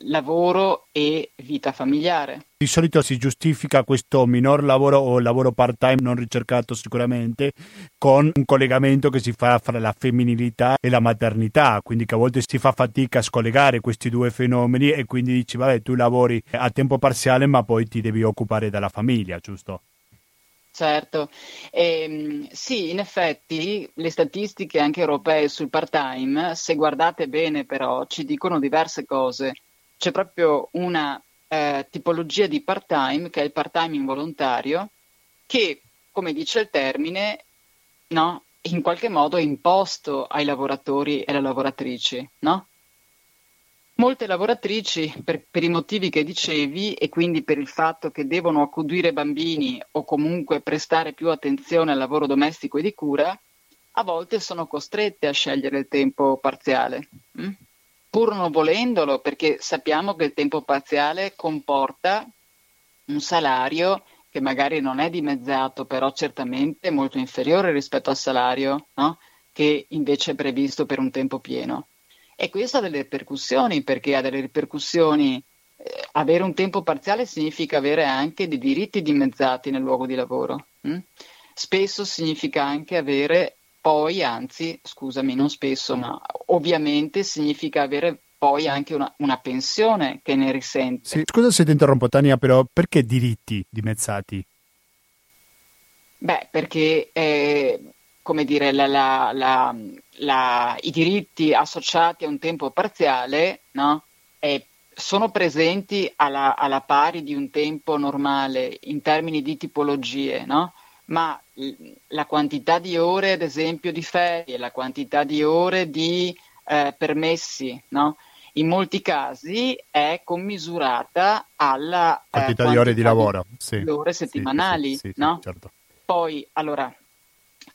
lavoro e vita familiare. Di solito si giustifica questo minor lavoro o lavoro part-time non ricercato sicuramente con un collegamento che si fa fra la femminilità e la maternità, quindi che a volte si fa fatica a scollegare questi due fenomeni e quindi dici vabbè tu lavori a tempo parziale ma poi ti devi occupare della famiglia, giusto? Certo, ehm, sì, in effetti le statistiche anche europee sul part-time, se guardate bene però, ci dicono diverse cose. C'è proprio una eh, tipologia di part-time che è il part-time involontario, che, come dice il termine, no, in qualche modo è imposto ai lavoratori e alle lavoratrici, no? Molte lavoratrici, per, per, i motivi che dicevi e quindi per il fatto che devono accudire bambini o comunque prestare più attenzione al lavoro domestico e di cura, a volte sono costrette a scegliere il tempo parziale, hm? pur non volendolo, perché sappiamo che il tempo parziale comporta un salario che magari non è dimezzato, però certamente molto inferiore rispetto al salario no? che invece è previsto per un tempo pieno. E questo ha delle ripercussioni, perché ha delle ripercussioni. Eh, avere un tempo parziale significa avere anche dei diritti dimezzati nel luogo di lavoro. Hm? Spesso significa anche avere poi, anzi, scusami, non spesso, ma ovviamente significa avere poi anche una, una pensione che ne risente. Sì, scusa se ti interrompo, Tania, però perché diritti dimezzati? Beh, perché eh, come dire, la, la, la, i diritti associati a un tempo parziale no? eh, sono presenti alla, alla, pari di un tempo normale in termini di tipologie, no? ma la quantità di ore, ad esempio, di ferie, la quantità di ore di eh, permessi, no? in molti casi è commisurata alla eh, quantità di ore di lavoro, sì. ore settimanali. Sì, sì, no? certo. Poi, allora,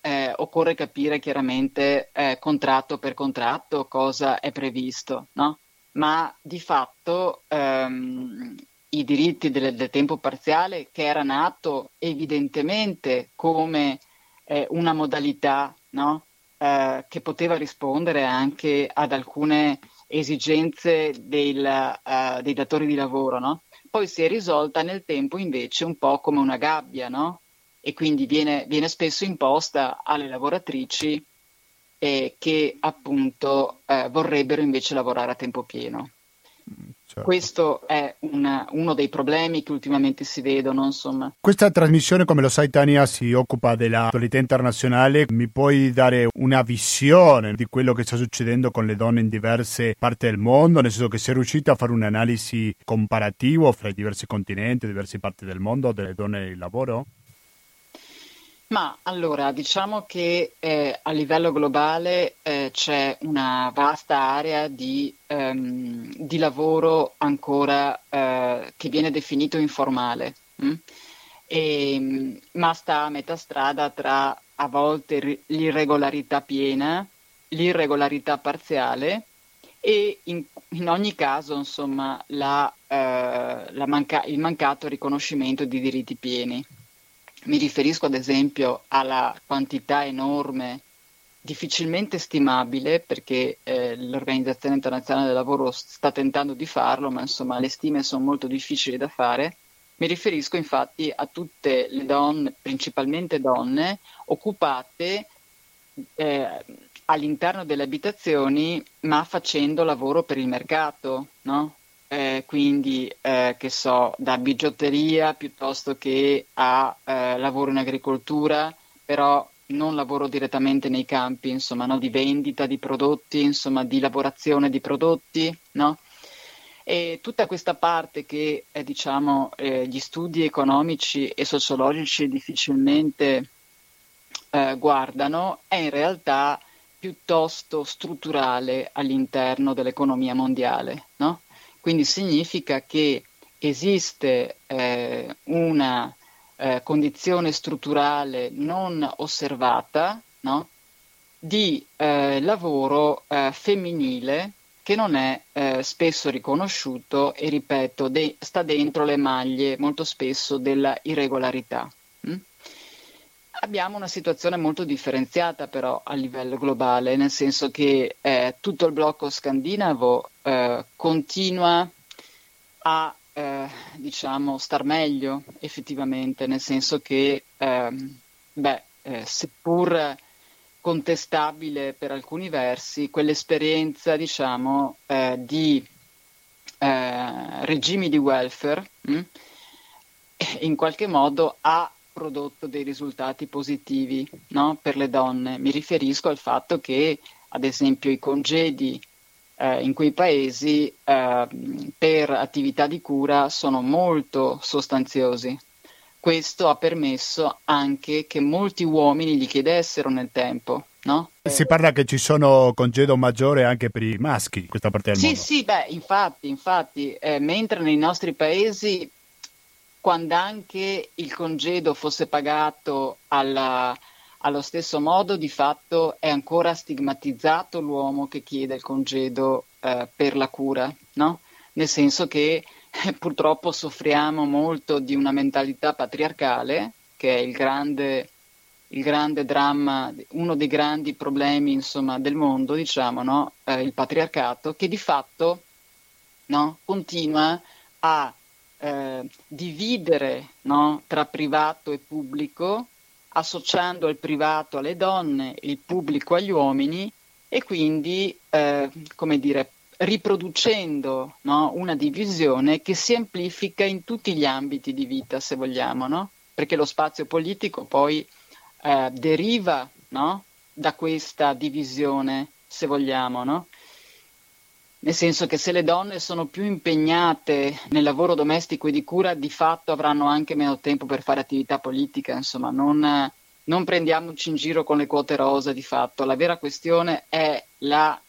eh, occorre capire chiaramente eh, contratto per contratto cosa è previsto, no? ma di fatto ehm, i diritti del, del, tempo parziale, che era nato evidentemente come eh, una modalità no? Eh, che poteva rispondere anche ad alcune esigenze del, uh, dei datori di lavoro, no? poi si è risolta nel tempo invece un po' come una gabbia, no? E quindi viene, viene spesso imposta alle lavoratrici eh, che appunto eh, vorrebbero invece lavorare a tempo pieno. Certo. Questo è una, uno dei problemi che ultimamente si vedono, insomma. Questa trasmissione, come lo sai Tania, si occupa dell'attualità internazionale. Mi puoi dare una visione di quello che sta succedendo con le donne in diverse parti del mondo, nel senso che sei riuscita a fare un'analisi comparativa fra i diversi continenti, diverse parti del mondo delle donne nel lavoro? Ma allora, diciamo che eh, a livello globale eh, c'è una vasta area di, ehm, di lavoro ancora eh, che viene definito informale, hm? e, ma sta a metà strada tra a volte l'irregolarità piena, l'irregolarità parziale e in, in ogni caso insomma, la, eh, la manca- il mancato riconoscimento di diritti pieni. Mi riferisco ad esempio alla quantità enorme, difficilmente stimabile, perché eh, l'Organizzazione Internazionale del Lavoro sta tentando di farlo, ma insomma le stime sono molto difficili da fare. Mi riferisco infatti a tutte le donne, principalmente donne, occupate eh, all'interno delle abitazioni, ma facendo lavoro per il mercato, no? Eh, quindi eh, che so, da bigiotteria piuttosto che a eh, lavoro in agricoltura, però non lavoro direttamente nei campi, insomma, no? di vendita di prodotti, insomma, di lavorazione di prodotti, no? E tutta questa parte che eh, diciamo, eh, gli studi economici e sociologici difficilmente eh, guardano è in realtà piuttosto strutturale all'interno dell'economia mondiale. No? Quindi significa che esiste eh, una eh, condizione strutturale non osservata no? di eh, lavoro eh, femminile che non è eh, spesso riconosciuto e ripeto de- sta dentro le maglie molto spesso della irregolarità. Mm? Abbiamo una situazione molto differenziata però a livello globale, nel senso che eh, tutto il blocco scandinavo eh, continua a eh, diciamo star meglio effettivamente, nel senso che ehm, beh, eh, seppur contestabile per alcuni versi, quell'esperienza diciamo eh, di eh, regimi di welfare mh, hm, in qualche modo ha prodotto dei risultati positivi no? per le donne. Mi riferisco al fatto che, ad esempio, i congedi eh, in quei paesi eh, per attività di cura sono molto sostanziosi. Questo ha permesso anche che molti uomini gli chiedessero nel tempo. No? Si parla che ci sono congedo maggiore anche per i maschi in questa parte del sì, mondo. Sì, sì, beh, infatti, infatti eh, mentre nei nostri paesi quando anche il congedo fosse pagato alla, allo stesso modo, di fatto è ancora stigmatizzato l'uomo che chiede il congedo eh, per la cura, no? nel senso che eh, purtroppo soffriamo molto di una mentalità patriarcale, che è il grande, il grande dramma, uno dei grandi problemi insomma, del mondo, diciamo, no? eh, il patriarcato, che di fatto no? continua a eh, dividere tra privato e pubblico, associando il privato alle donne, il pubblico agli uomini e quindi, eh, come dire, riproducendo no, una divisione che si amplifica in tutti gli ambiti di vita, se vogliamo, no? perché lo spazio politico poi eh, deriva no? da questa divisione, se vogliamo. Nel senso che se le donne sono più impegnate nel lavoro domestico e di cura, di fatto avranno anche meno tempo per fare attività politica, insomma, non, non prendiamoci in giro con le quote rosa di fatto, la vera questione è la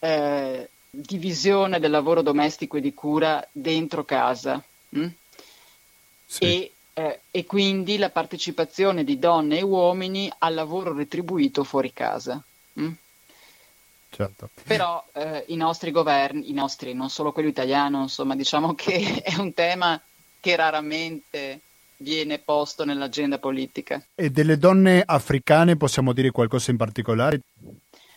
eh, divisione del lavoro domestico e di cura dentro casa hm? sì. e, eh, e quindi la partecipazione di donne e uomini al lavoro retribuito fuori casa. Hm? Certo. Però eh, i nostri governi, i nostri, non solo quello italiano, insomma, diciamo che è un tema che raramente viene posto nell'agenda politica. E delle donne africane possiamo dire qualcosa in particolare?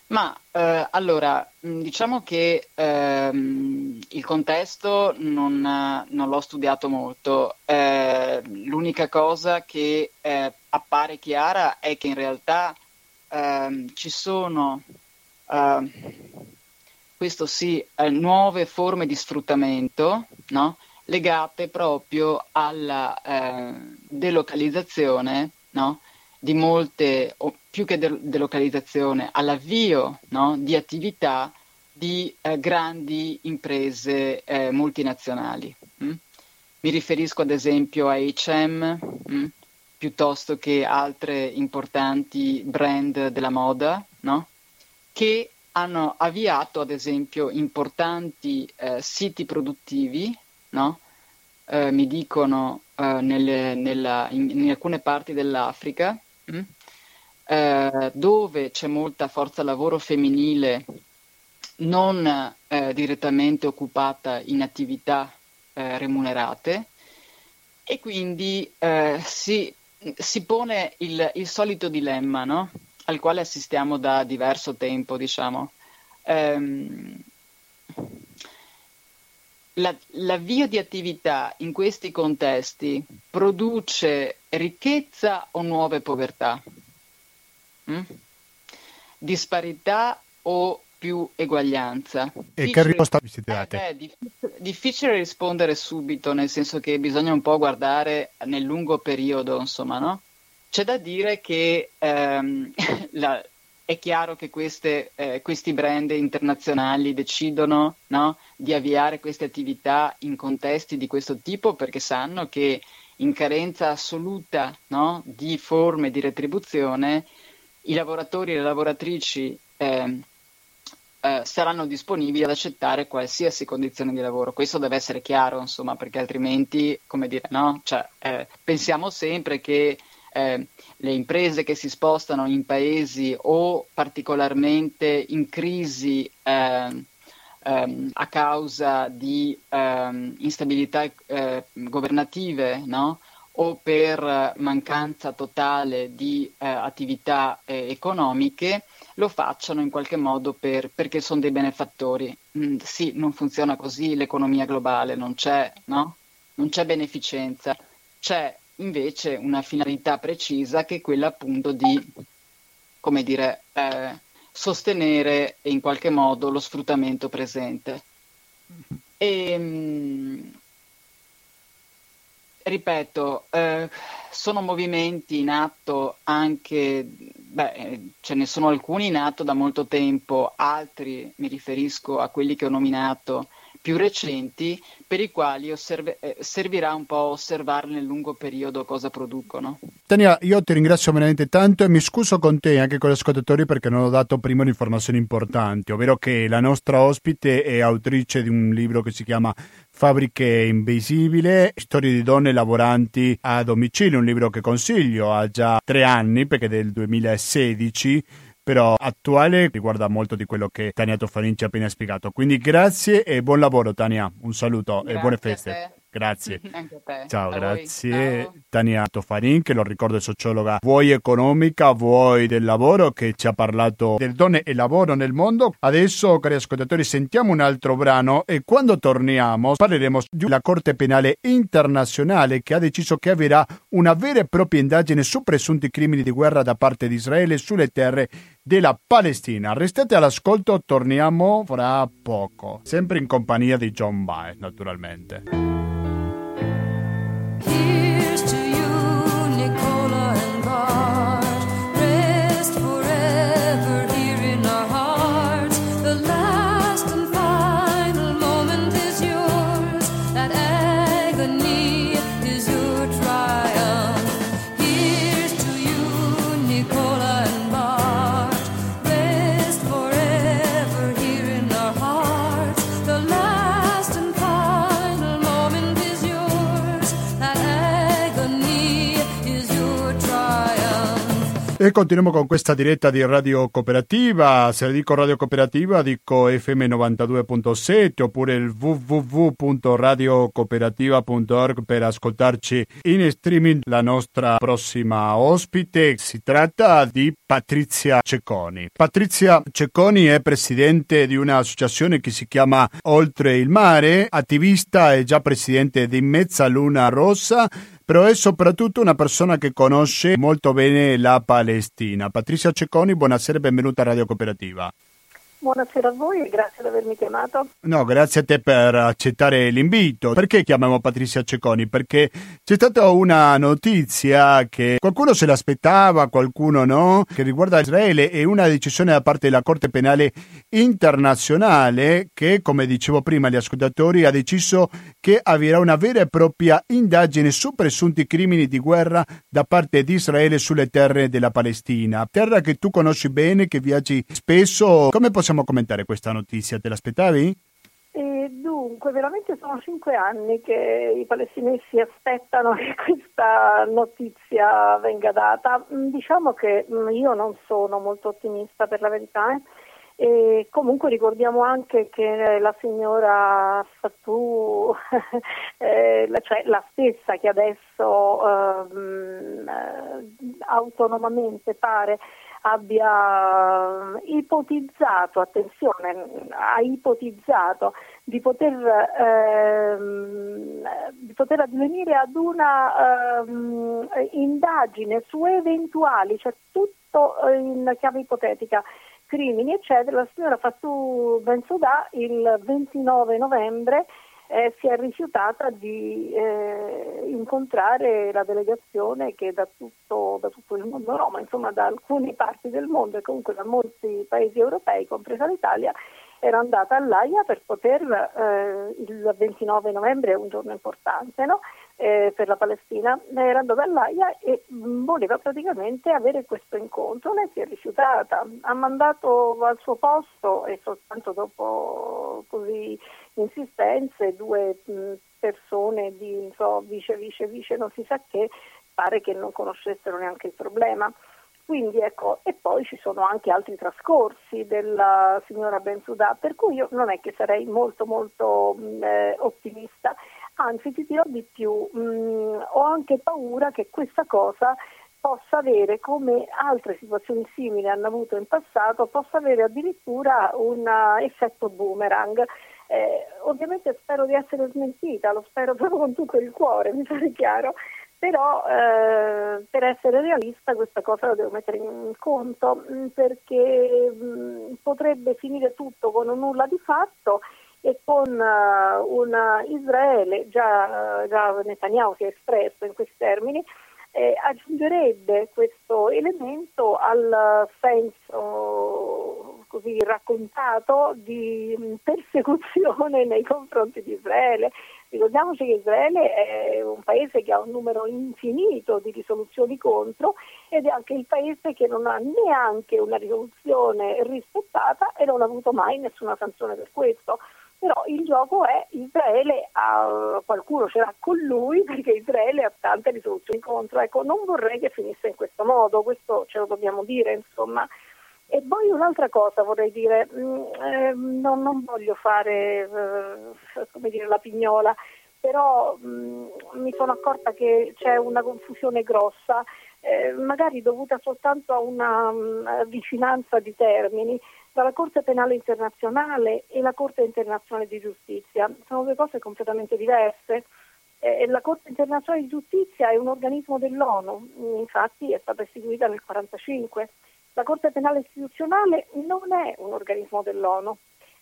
Ma eh, allora, mm, diciamo che ehm, il contesto non, non, l'ho studiato molto. Eh, l'unica cosa che eh, appare chiara è che in realtà ehm, ci sono uh, questo sì, eh, nuove forme di sfruttamento, no? legate proprio alla eh, delocalizzazione no? di molte, o più che de- delocalizzazione, all'avvio no? di attività di eh, grandi imprese eh, multinazionali. Mm? Mi riferisco ad esempio a HM, mm? piuttosto che altre importanti brand della moda, no? Che hanno avviato ad esempio importanti eh, siti produttivi no? eh, mi dicono eh, nelle, nella, in, in, alcune parti dell'Africa, mh, mm, eh, dove c'è molta forza lavoro femminile non eh, direttamente occupata in attività eh, remunerate e quindi si, si, pone il, il solito dilemma no? Al quale assistiamo da diverso tempo, diciamo. Um, la, l'avvio di attività in questi contesti produce ricchezza o nuove povertà? Mm? Disparità o più eguaglianza? E difficile, che risposta vi siete date? Eh, difficile, difficile rispondere subito, nel senso che bisogna un po' guardare nel lungo periodo, insomma, no? C'è da dire che ehm, la, è chiaro che queste, eh, questi brand internazionali decidono no, di avviare queste attività in contesti di questo tipo perché sanno che in carenza assoluta no, di forme di retribuzione i lavoratori e le lavoratrici eh, eh, saranno disponibili ad accettare qualsiasi condizione di lavoro. Questo deve essere chiaro, insomma, perché altrimenti, come dire, no? Cioè, eh, pensiamo sempre che eh, le imprese che si spostano in paesi o particolarmente in crisi eh, ehm, a causa di ehm, instabilità eh, governative no? o per mancanza totale di eh, attività eh, economiche, lo facciano in qualche modo per, perché sono dei benefattori. Mm, sì, non funziona così l'economia globale, non c'è, no? non c'è beneficenza, c'è invece una finalità precisa che è quella appunto di, come dire, eh, sostenere in qualche modo lo sfruttamento presente. E, mh, mm, ripeto, eh, sono movimenti in atto anche, beh, ce ne sono alcuni in atto da molto tempo, altri, mi riferisco a quelli che ho nominato, più recenti per i quali osserve- eh, servirà un po' osservare nel lungo periodo cosa producono. Tania, io ti ringrazio veramente tanto e mi scuso con te e anche con gli ascoltatori perché non ho dato prima un'informazione importante, ovvero che la nostra ospite è autrice di un libro che si chiama Fabbriche Invisibili, storie di donne lavoranti a domicilio, un libro che consiglio, ha già tre anni perché è del 2016 però attuale riguarda molto di quello che Tania Toffanin ci ha appena spiegato. Quindi grazie e buon lavoro Tania, un saluto grazie e buone feste. Grazie. Ciao, a grazie. Ciao. Tania Tofarin, che lo ricordo è sociologa vuoi economica, vuoi del lavoro, che ci ha parlato del donne e lavoro nel mondo. Adesso, cari ascoltatori, sentiamo un altro brano e quando torniamo parleremo della Corte Penale Internazionale che ha deciso che avverrà una vera e propria indagine su presunti crimini di guerra da parte di Israele sulle terre della Palestina. Restate all'ascolto, torniamo fra poco, sempre in compagnia di John Baez, naturalmente. E continuiamo con questa diretta di Radio Cooperativa. Se dico Radio Cooperativa dico FM 92.7 oppure il www.radiocooperativa.org per ascoltarci in streaming. La nostra prossima ospite si tratta di Patrizia Cecconi. Patrizia Cecconi è presidente di un'associazione che si chiama Oltre il Mare, attivista e già presidente di Mezzaluna Rossa però è soprattutto una persona che conosce molto bene la Palestina. Patrizia Cecconi, buonasera e benvenuta a Radio Cooperativa. Buonasera a voi e grazie di avermi chiamato. No, grazie a te per accettare l'invito. Perché chiamiamo Patrizia Cecconi? Perché c'è stata una notizia che qualcuno se l'aspettava, qualcuno no, che riguarda Israele e una decisione da parte della Corte Penale Internazionale che, come dicevo prima agli ascoltatori, ha deciso che avverrà una vera e propria indagine su presunti crimini di guerra da parte di Israele sulle terre della Palestina. Terra che tu conosci bene, che viaggi spesso. Come possiamo possiamo commentare questa notizia? Te l'aspettavi? Eh, dunque, veramente sono cinque anni che i palestinesi aspettano che questa notizia venga data. Mm, diciamo che mm, io non sono molto ottimista per la verità. Eh. E comunque ricordiamo anche che la signora Fatou, eh, cioè la stessa che adesso ehm, eh, autonomamente pare abbia eh, ipotizzato, attenzione, ha ipotizzato di poter, ehm, di poter addivenire ad una ehm, indagine su eventuali, cioè tutto in chiave ipotetica, crimini, eccetera. La signora Fatou Bensouda il 29 novembre eh, si è rifiutata di eh, incontrare la delegazione che da tutto, da tutto, il mondo, no, ma insomma da alcune parti del mondo e comunque da molti paesi europei, compresa l'Italia, era andata all'AIA per poter, eh, il 29 novembre è un giorno importante no? eh, per la Palestina, era andata all'AIA e voleva praticamente avere questo incontro, lei si è rifiutata, ha mandato al suo posto e soltanto dopo così insistenze due persone di so, vice, vice, vice, non si sa che, pare che non conoscessero neanche il problema. Quindi ecco, e poi ci sono anche altri trascorsi della signora Bensouda, per cui io non è che sarei molto molto mh, eh, ottimista, anzi ti dirò di più, mh, ho anche paura che questa cosa possa avere, come altre situazioni simili hanno avuto in passato, possa avere addirittura un uh, effetto boomerang. Eh, ovviamente spero di essere smentita, lo spero proprio con tutto il cuore, mi pare chiaro, però eh, per essere realista questa cosa la devo mettere in conto mm, perché mh, mm, potrebbe finire tutto con un nulla di fatto e con uh, un Israele, già, già Netanyahu si è espresso in questi termini, eh, aggiungerebbe questo elemento al senso così raccontato di persecuzione nei confronti di Israele. Ricordiamoci che Israele è un paese che ha un numero infinito di risoluzioni contro ed è anche il paese che non ha neanche una risoluzione rispettata e non ha avuto mai nessuna sanzione per questo. Però il gioco è Israele, ha, qualcuno ce l'ha con lui perché Israele ha tante risoluzioni contro. Ecco, non vorrei che finisse in questo modo, questo ce lo dobbiamo dire, insomma. E poi un'altra cosa vorrei dire, mm, eh, non, non, voglio fare eh, dire, la pignola, però mm, mi sono accorta che c'è una confusione grossa, eh, magari dovuta soltanto a una mm, vicinanza di termini tra la Corte Penale Internazionale e la Corte Internazionale di Giustizia. Sono due cose completamente diverse. Eh, la Corte Internazionale di Giustizia è un organismo dell'ONU, infatti è stata istituita nel 1945 la Corte Penale Istituzionale non è un organismo dell'ONU.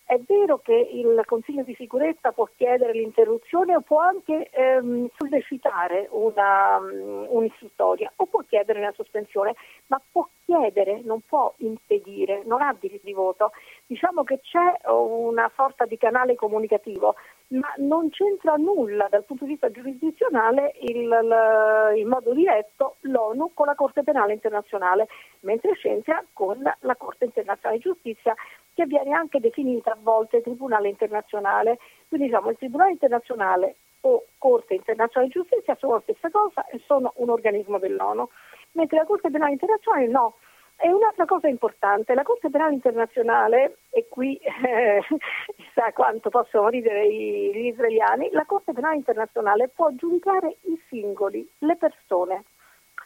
È vero che il Consiglio di sicurezza può chiedere l'interruzione o può anche ehm, sollecitare una, um, un'istruttoria o può chiedere una sospensione, ma può chiedere, non può impedire, non ha diritto di voto. Diciamo che c'è una sorta di canale comunicativo, ma non c'entra nulla dal punto di vista giurisdizionale in modo diretto l'ONU con la Corte Penale Internazionale, mentre c'entra con la Corte Internazionale di Giustizia che viene anche definita a volte Tribunale Internazionale. Quindi diciamo il Tribunale Internazionale o Corte Internazionale di Giustizia sono la stessa cosa e sono un organismo dell'ONU mentre la Corte Penale Internazionale no. E un'altra cosa importante, la Corte Penale Internazionale, e qui eh, chissà quanto possono ridere gli israeliani, la Corte Penale Internazionale può giudicare i singoli, le persone.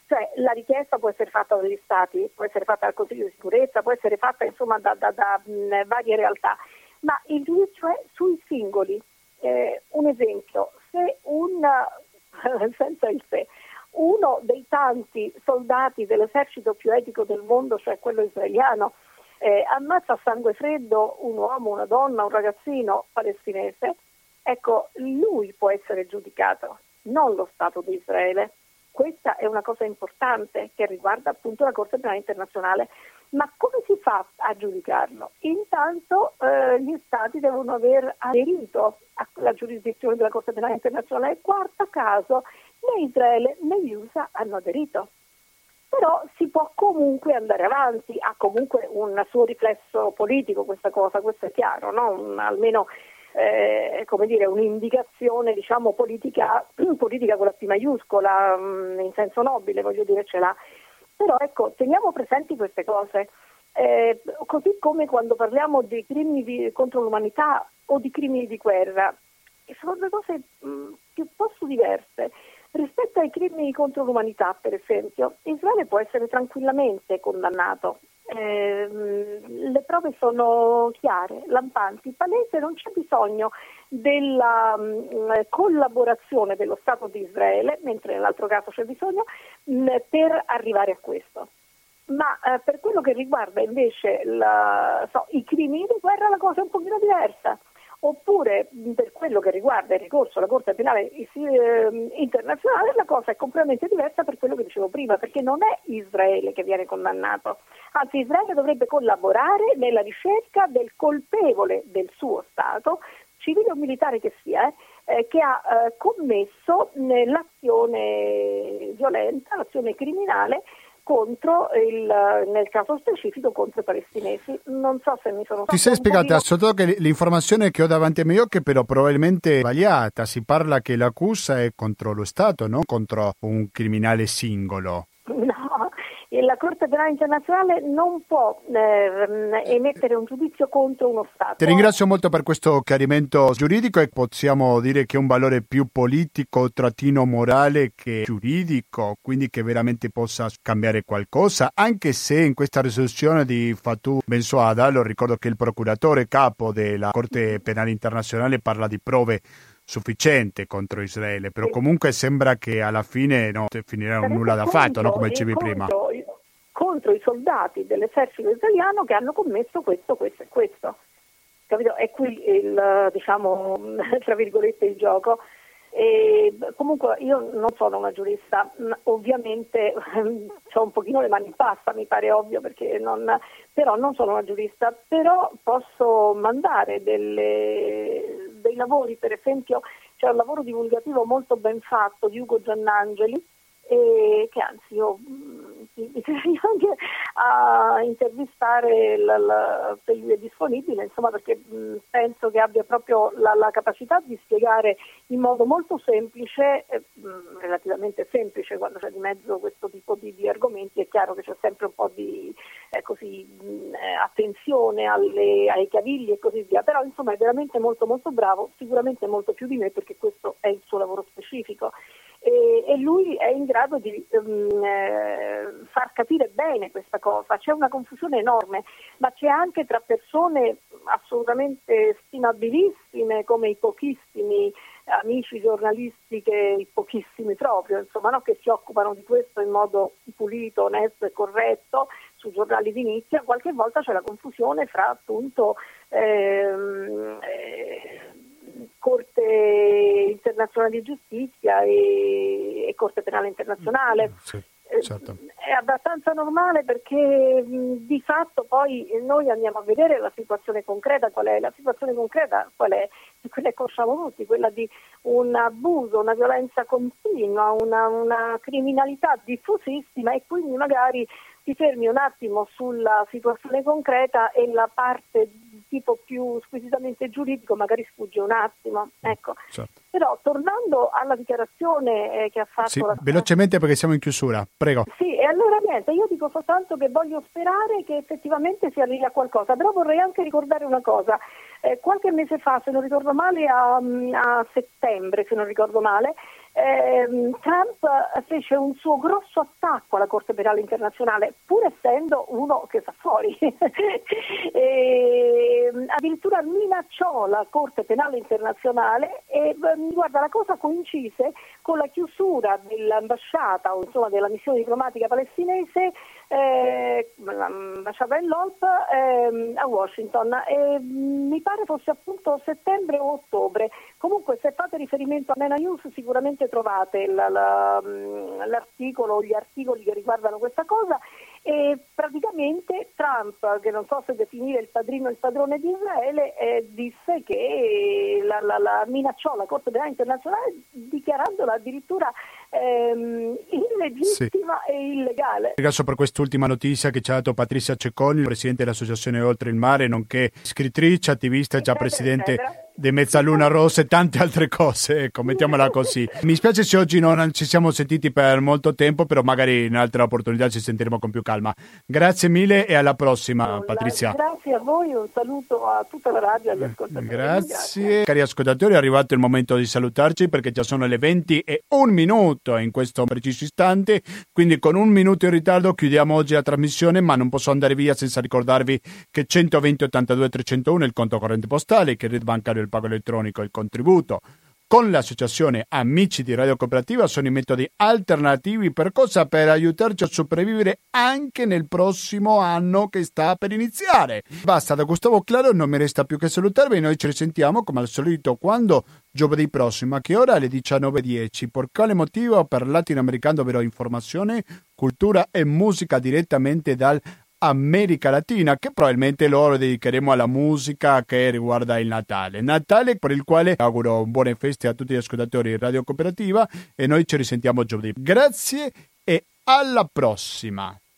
Cioè la richiesta può essere fatta dagli Stati, può essere fatta dal Consiglio di sicurezza, può essere fatta insomma da, da, da mh, varie realtà, ma il giudizio è sui singoli. Eh, un esempio, se un, senza il se, uno dei tanti soldati dell'esercito più etico del mondo, cioè quello israeliano, eh, ammazza a sangue freddo un uomo, una donna, un ragazzino palestinese, ecco, lui può essere giudicato, non lo Stato di Israele. Questa è una cosa importante che riguarda appunto la Corte Penale Internazionale. Ma come si fa a giudicarlo? Intanto eh, gli Stati devono aver aderito alla giurisdizione della Corte Penale Internazionale. Quarto caso, né Israele né gli USA hanno aderito. Però si può comunque andare avanti, ha comunque un suo riflesso politico questa cosa, questo è chiaro, no? almeno eh, come dire, un'indicazione diciamo, politica, politica con la P maiuscola, mm, in senso nobile, voglio dire, ce l'ha. Però ecco, teniamo presenti queste cose. Eh, così come quando parliamo di crimini di, contro l'umanità o di crimini di guerra, sono due cose mh, mm, piuttosto diverse. Rispetto ai crimini contro l'umanità, per esempio, Israele può essere tranquillamente condannato. Eh, le prove sono chiare, lampanti, palese, non c'è bisogno della mh, mm, collaborazione dello Stato di Israele, mentre nell'altro caso c'è bisogno, mh, per arrivare a questo. Ma eh, per quello che riguarda invece la, so, i crimini di guerra la cosa è un pochino diversa oppure per quello che riguarda il ricorso alla Corte Penale eh, internazionale la cosa è completamente diversa per quello che dicevo prima, perché non è Israele che viene condannato, anzi Israele dovrebbe collaborare nella ricerca del colpevole del suo Stato, civile o militare che sia, eh, eh che ha eh, commesso l'azione violenta, l'azione criminale contro il, nel caso specifico contro i palestinesi. Non so se mi sono Ti sei spiegata, pochino... che l'informazione che ho davanti ai miei occhi però probabilmente è sbagliata. Si parla che l'accusa è contro lo Stato, non contro un criminale singolo. La Corte Penale Internazionale non può eh, emettere un giudizio contro uno Stato. Ti ringrazio molto per questo chiarimento giuridico e possiamo dire che è un valore più politico, trattino morale che giuridico, quindi che veramente possa cambiare qualcosa, anche se in questa risoluzione di Fatou Bensouada, lo ricordo che il procuratore capo della Corte Penale Internazionale parla di prove sufficiente contro Israele, però comunque sembra che alla fine no, finirà un nulla da fatto, no? come dicevi prima contro i soldati dell'esercito israeliano che hanno commesso questo, questo e questo. Capito? È qui il, diciamo, tra virgolette, il gioco. E comunque io non sono una giurista, ovviamente ho un pochino le mani in pasta, mi pare ovvio, non, però non sono una giurista, però posso mandare delle, dei lavori, per esempio c'è un lavoro divulgativo molto ben fatto di Ugo Giannangeli, e che anzi io bisogna anche a intervistare la, la, se lui è disponibile, insomma, perché mh, penso che abbia proprio la, la, capacità di spiegare in modo molto semplice, eh, mh, relativamente semplice quando c'è di mezzo questo tipo di, di argomenti, è chiaro che c'è sempre un po' di eh, così, mh, eh, attenzione alle, ai cavigli e così via, però insomma è veramente molto molto bravo, sicuramente molto più di me perché questo è il suo lavoro specifico e, e lui è in grado di um, far capire bene questa cosa. C'è una confusione enorme, ma c'è anche tra persone assolutamente stimabilissime come i pochissimi amici giornalisti che i pochissimi proprio, insomma, no? che si occupano di questo in modo pulito, onesto e corretto sui giornali di nicchia, qualche volta c'è la confusione fra appunto ehm, eh, Corte internazionale di giustizia e, e Corte penale internazionale. Mm, sì, certo. È abbastanza normale perché mh, di fatto poi noi andiamo a vedere la situazione concreta qual è. La situazione concreta qual è? Quella che conosciamo tutti, quella di un abuso, una violenza continua, una, una criminalità diffusissima e quindi magari ti fermi un attimo sulla situazione concreta e la parte tipo più squisitamente giuridico magari sfugge un attimo. Ecco. Certo. Però tornando alla dichiarazione eh, che ha fatto... Sì, la... velocemente perché siamo in chiusura, prego. Sì, e allora niente, io dico soltanto che voglio sperare che effettivamente si arrivi a qualcosa, però vorrei anche ricordare una cosa. Eh, qualche mese fa, se non ricordo male, a, a settembre, se non ricordo male, ehm, Trump fece un suo grosso attacco alla Corte Penale Internazionale, pur essendo uno che sta fuori. e, addirittura minacciò la Corte Penale Internazionale e guarda, la cosa coincise con la chiusura dell'ambasciata o insomma della missione diplomatica palestinese l'ambasciata dell'OLP eh, a Washington. E mi pare fosse appunto settembre o ottobre. Comunque se fate riferimento a Mena News sicuramente trovate la, la, l'articolo o gli articoli che riguardano questa cosa. E praticamente Trump, che non so se definire il padrino e il padrone di Israele, eh, disse che la, la minacciò la Corte Penale Internazionale dichiarandola addirittura ehm, illegittima sì. e illegale. Ringrazio per quest'ultima notizia che ci ha dato Patrizia Cecconi, presidente dell'Associazione Oltre il Mare, nonché scrittrice, attivista e già presidente eccetera di Mezzaluna Rossa e tante altre cose, ecco, mettiamola così. Mi spiace se oggi non ci siamo sentiti per molto tempo, però magari in altre opportunità ci sentiremo con più calma. Grazie mille e alla prossima, no, Patrizia. Grazie a voi, un saluto a tutta la radio e agli ascoltatori. Grazie. Grazie. Cari ascoltatori, è arrivato il momento di salutarci perché già sono le 20 e un minuto in questo preciso istante, quindi con un minuto in ritardo chiudiamo oggi la trasmissione, ma non posso andare via senza ricordarvi che 120 82 301 è il conto corrente postale, il bancario il pago elettronico il contributo. Con l'associazione Amici di Radio Cooperativa sono i metodi alternativi per cosa? Per aiutarci a sopravvivere anche nel prossimo anno che sta per iniziare. Basta, da Gustavo Claro non mi resta più che salutarvi. Noi ci risentiamo come al solito quando giovedì prossimo. A che ora? Alle 19.10. Per quale motivo? Per latinoamericano, ovvero informazione, cultura e musica direttamente dal America Latina, che probabilmente loro dedicheremo alla musica che riguarda il Natale. Natale per il quale auguro buone feste a tutti gli ascoltatori di Radio Cooperativa e noi ci risentiamo giovedì. Grazie e alla prossima!